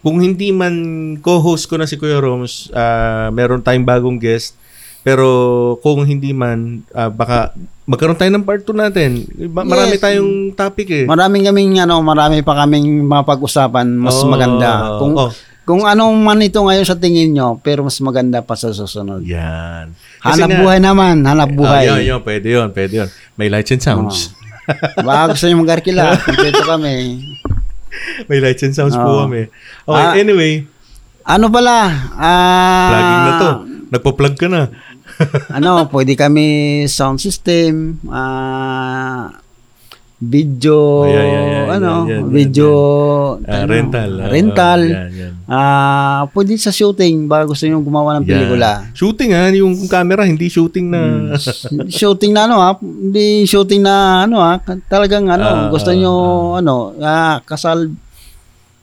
Kung hindi man co-host ko na si Kuya Roms, ah, meron tayong bagong guest. Pero kung hindi man, ah, baka magkaroon tayo ng part 2 natin. Marami Yes. tayong topic eh. Maraming kaming ano, marami pa kaming mapag-usapan mas Oo, maganda. Kung oo. kung anong man ito ngayon sa tingin nyo, pero mas maganda pa sa susunod. Yan. Hanap buhay naman, hanap buhay. Ah, yun, yun, pwede yun, pwede yun. May lights and sounds. Baka gusto nyo mag-arkila, [laughs] kompleto kami. May lights and sounds po Oo. kami. Okay, Ah, anyway, Ano pala? Ah, plugging na to. Nagpa-plug ka na. [laughs] ano, pwede kami sound system, ah, video, ano, video, Ah, ano, rental. Rental. Ah, pwede sa shooting, baka gusto nyo gumawa ng Yan. pelikula. Shooting ha, yung camera, hindi shooting na... [laughs] shooting na ano ha, hindi shooting na ano ha, talagang Ah, ano, gusto nyo ano, ah, kasal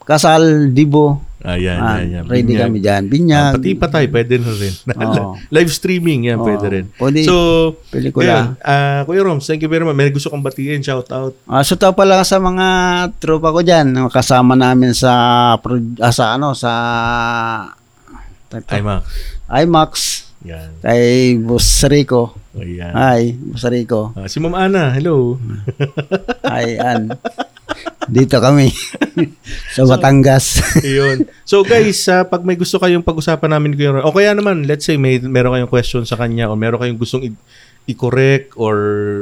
kasal dibo. Ayan, Ah, yan, yan. ready Binyag. kami diyan. Ah, Binyag, pati patay, pwede na rin. [laughs] Oo. [laughs] Live streaming, yan, Oo. pwede rin. Pwede. So, pelikula. Ayun, ah, Kuya Roms, thank you very much. May gusto kong batiin, shout out. Ah, so tao pala sa mga tropa ko diyan, kasama namin sa pro- ah, sa ano sa IMAX. IMAX Yan. kay Boss Rico. Ayan. Hi, Boss Rico. Ah, si Ma'am Ana, hello. Hi, An. [laughs] Dito kami [laughs] sa Batangas. [laughs] Ayun. So guys, ah, pag may gusto kayong pag-usapan namin Kuya Ron, o kaya naman, let's say may meron kayong question sa kanya o meron kayong gustong i- i-correct or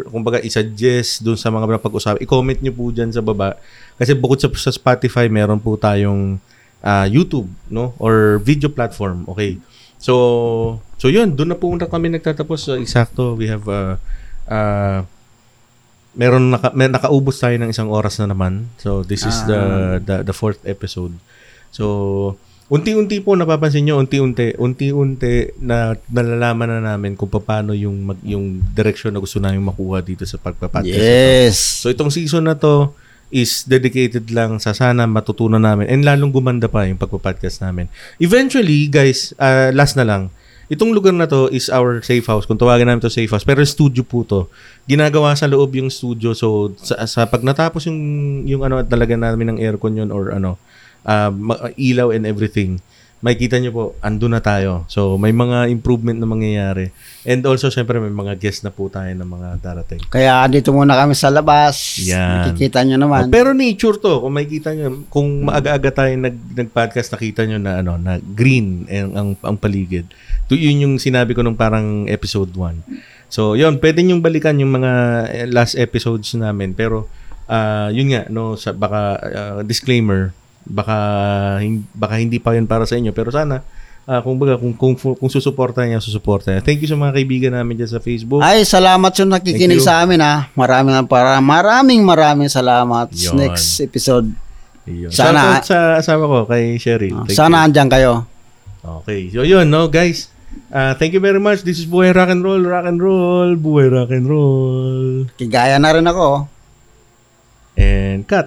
kumbaga i-suggest dun sa mga pag-usapan, i-comment nyo po dyan sa baba. Kasi bukod sa, sa Spotify, meron po tayong ah, YouTube, no? Or video platform. Okay. So, so yun, doon na po muna kami nagtatapos. So, eksakto, we have uh, uh, meron naka, may, nakaubos tayo ng isang oras na naman. So this is the, the the fourth episode. So unti-unti po napapansin nyo, unti-unti, unti-unti na nalalaman na namin kung paano yung mag, yung direction na gusto namin makuha dito sa pagpapodcast. yes. So itong season na to is dedicated lang sa sana matutunan namin and lalong gumanda pa yung pagpapodcast namin. Eventually, guys, ah, last na lang, itong lugar na to is our safe house. Kung tawagin namin to safe house, pero studio po to. Ginagawa sa loob yung studio. So sa, sa pag natapos yung yung ano talaga namin ng aircon yun or ano, ma- ilaw and everything, makikita nyo po, ando na tayo. So, may mga improvement na mangyayari. And also, syempre, may mga guest na po tayo ng mga darating. Kaya dito muna kami sa labas. Yan. Nakikita nyo Oh, naman. pero nature to, kung makikita nyo, kung maaga-aga tayo nag, nag-podcast, nakita nyo na, ano, na green ang, ang, ang paligid. To, yun yung sinabi ko nung parang episode 1. So, yun, pwede nyong balikan yung mga eh, last episodes namin. Pero, ah, yun nga, no, sa, baka, ah, disclaimer, baka, hin- baka hindi pa yun para sa inyo. Pero sana, ah, kung baga, kung, kung, kung susuporta niya, susuporta niya. Thank you sa mga kaibigan namin dyan sa Facebook. Ay, salamat yung nakikinig sa amin ha. Maraming para maraming maraming salamat. Yun. Next episode. Yun. sana- Shoutout sa asawa ko, kay Sherry. Ah, Thank sana andyan kayo. Okay. So, yun, no, guys. Uh, thank you very much. This is Buhay Rock and Roll, Rock and Roll, Buhay Rock and Roll. Kigaya na rin ako. And cut.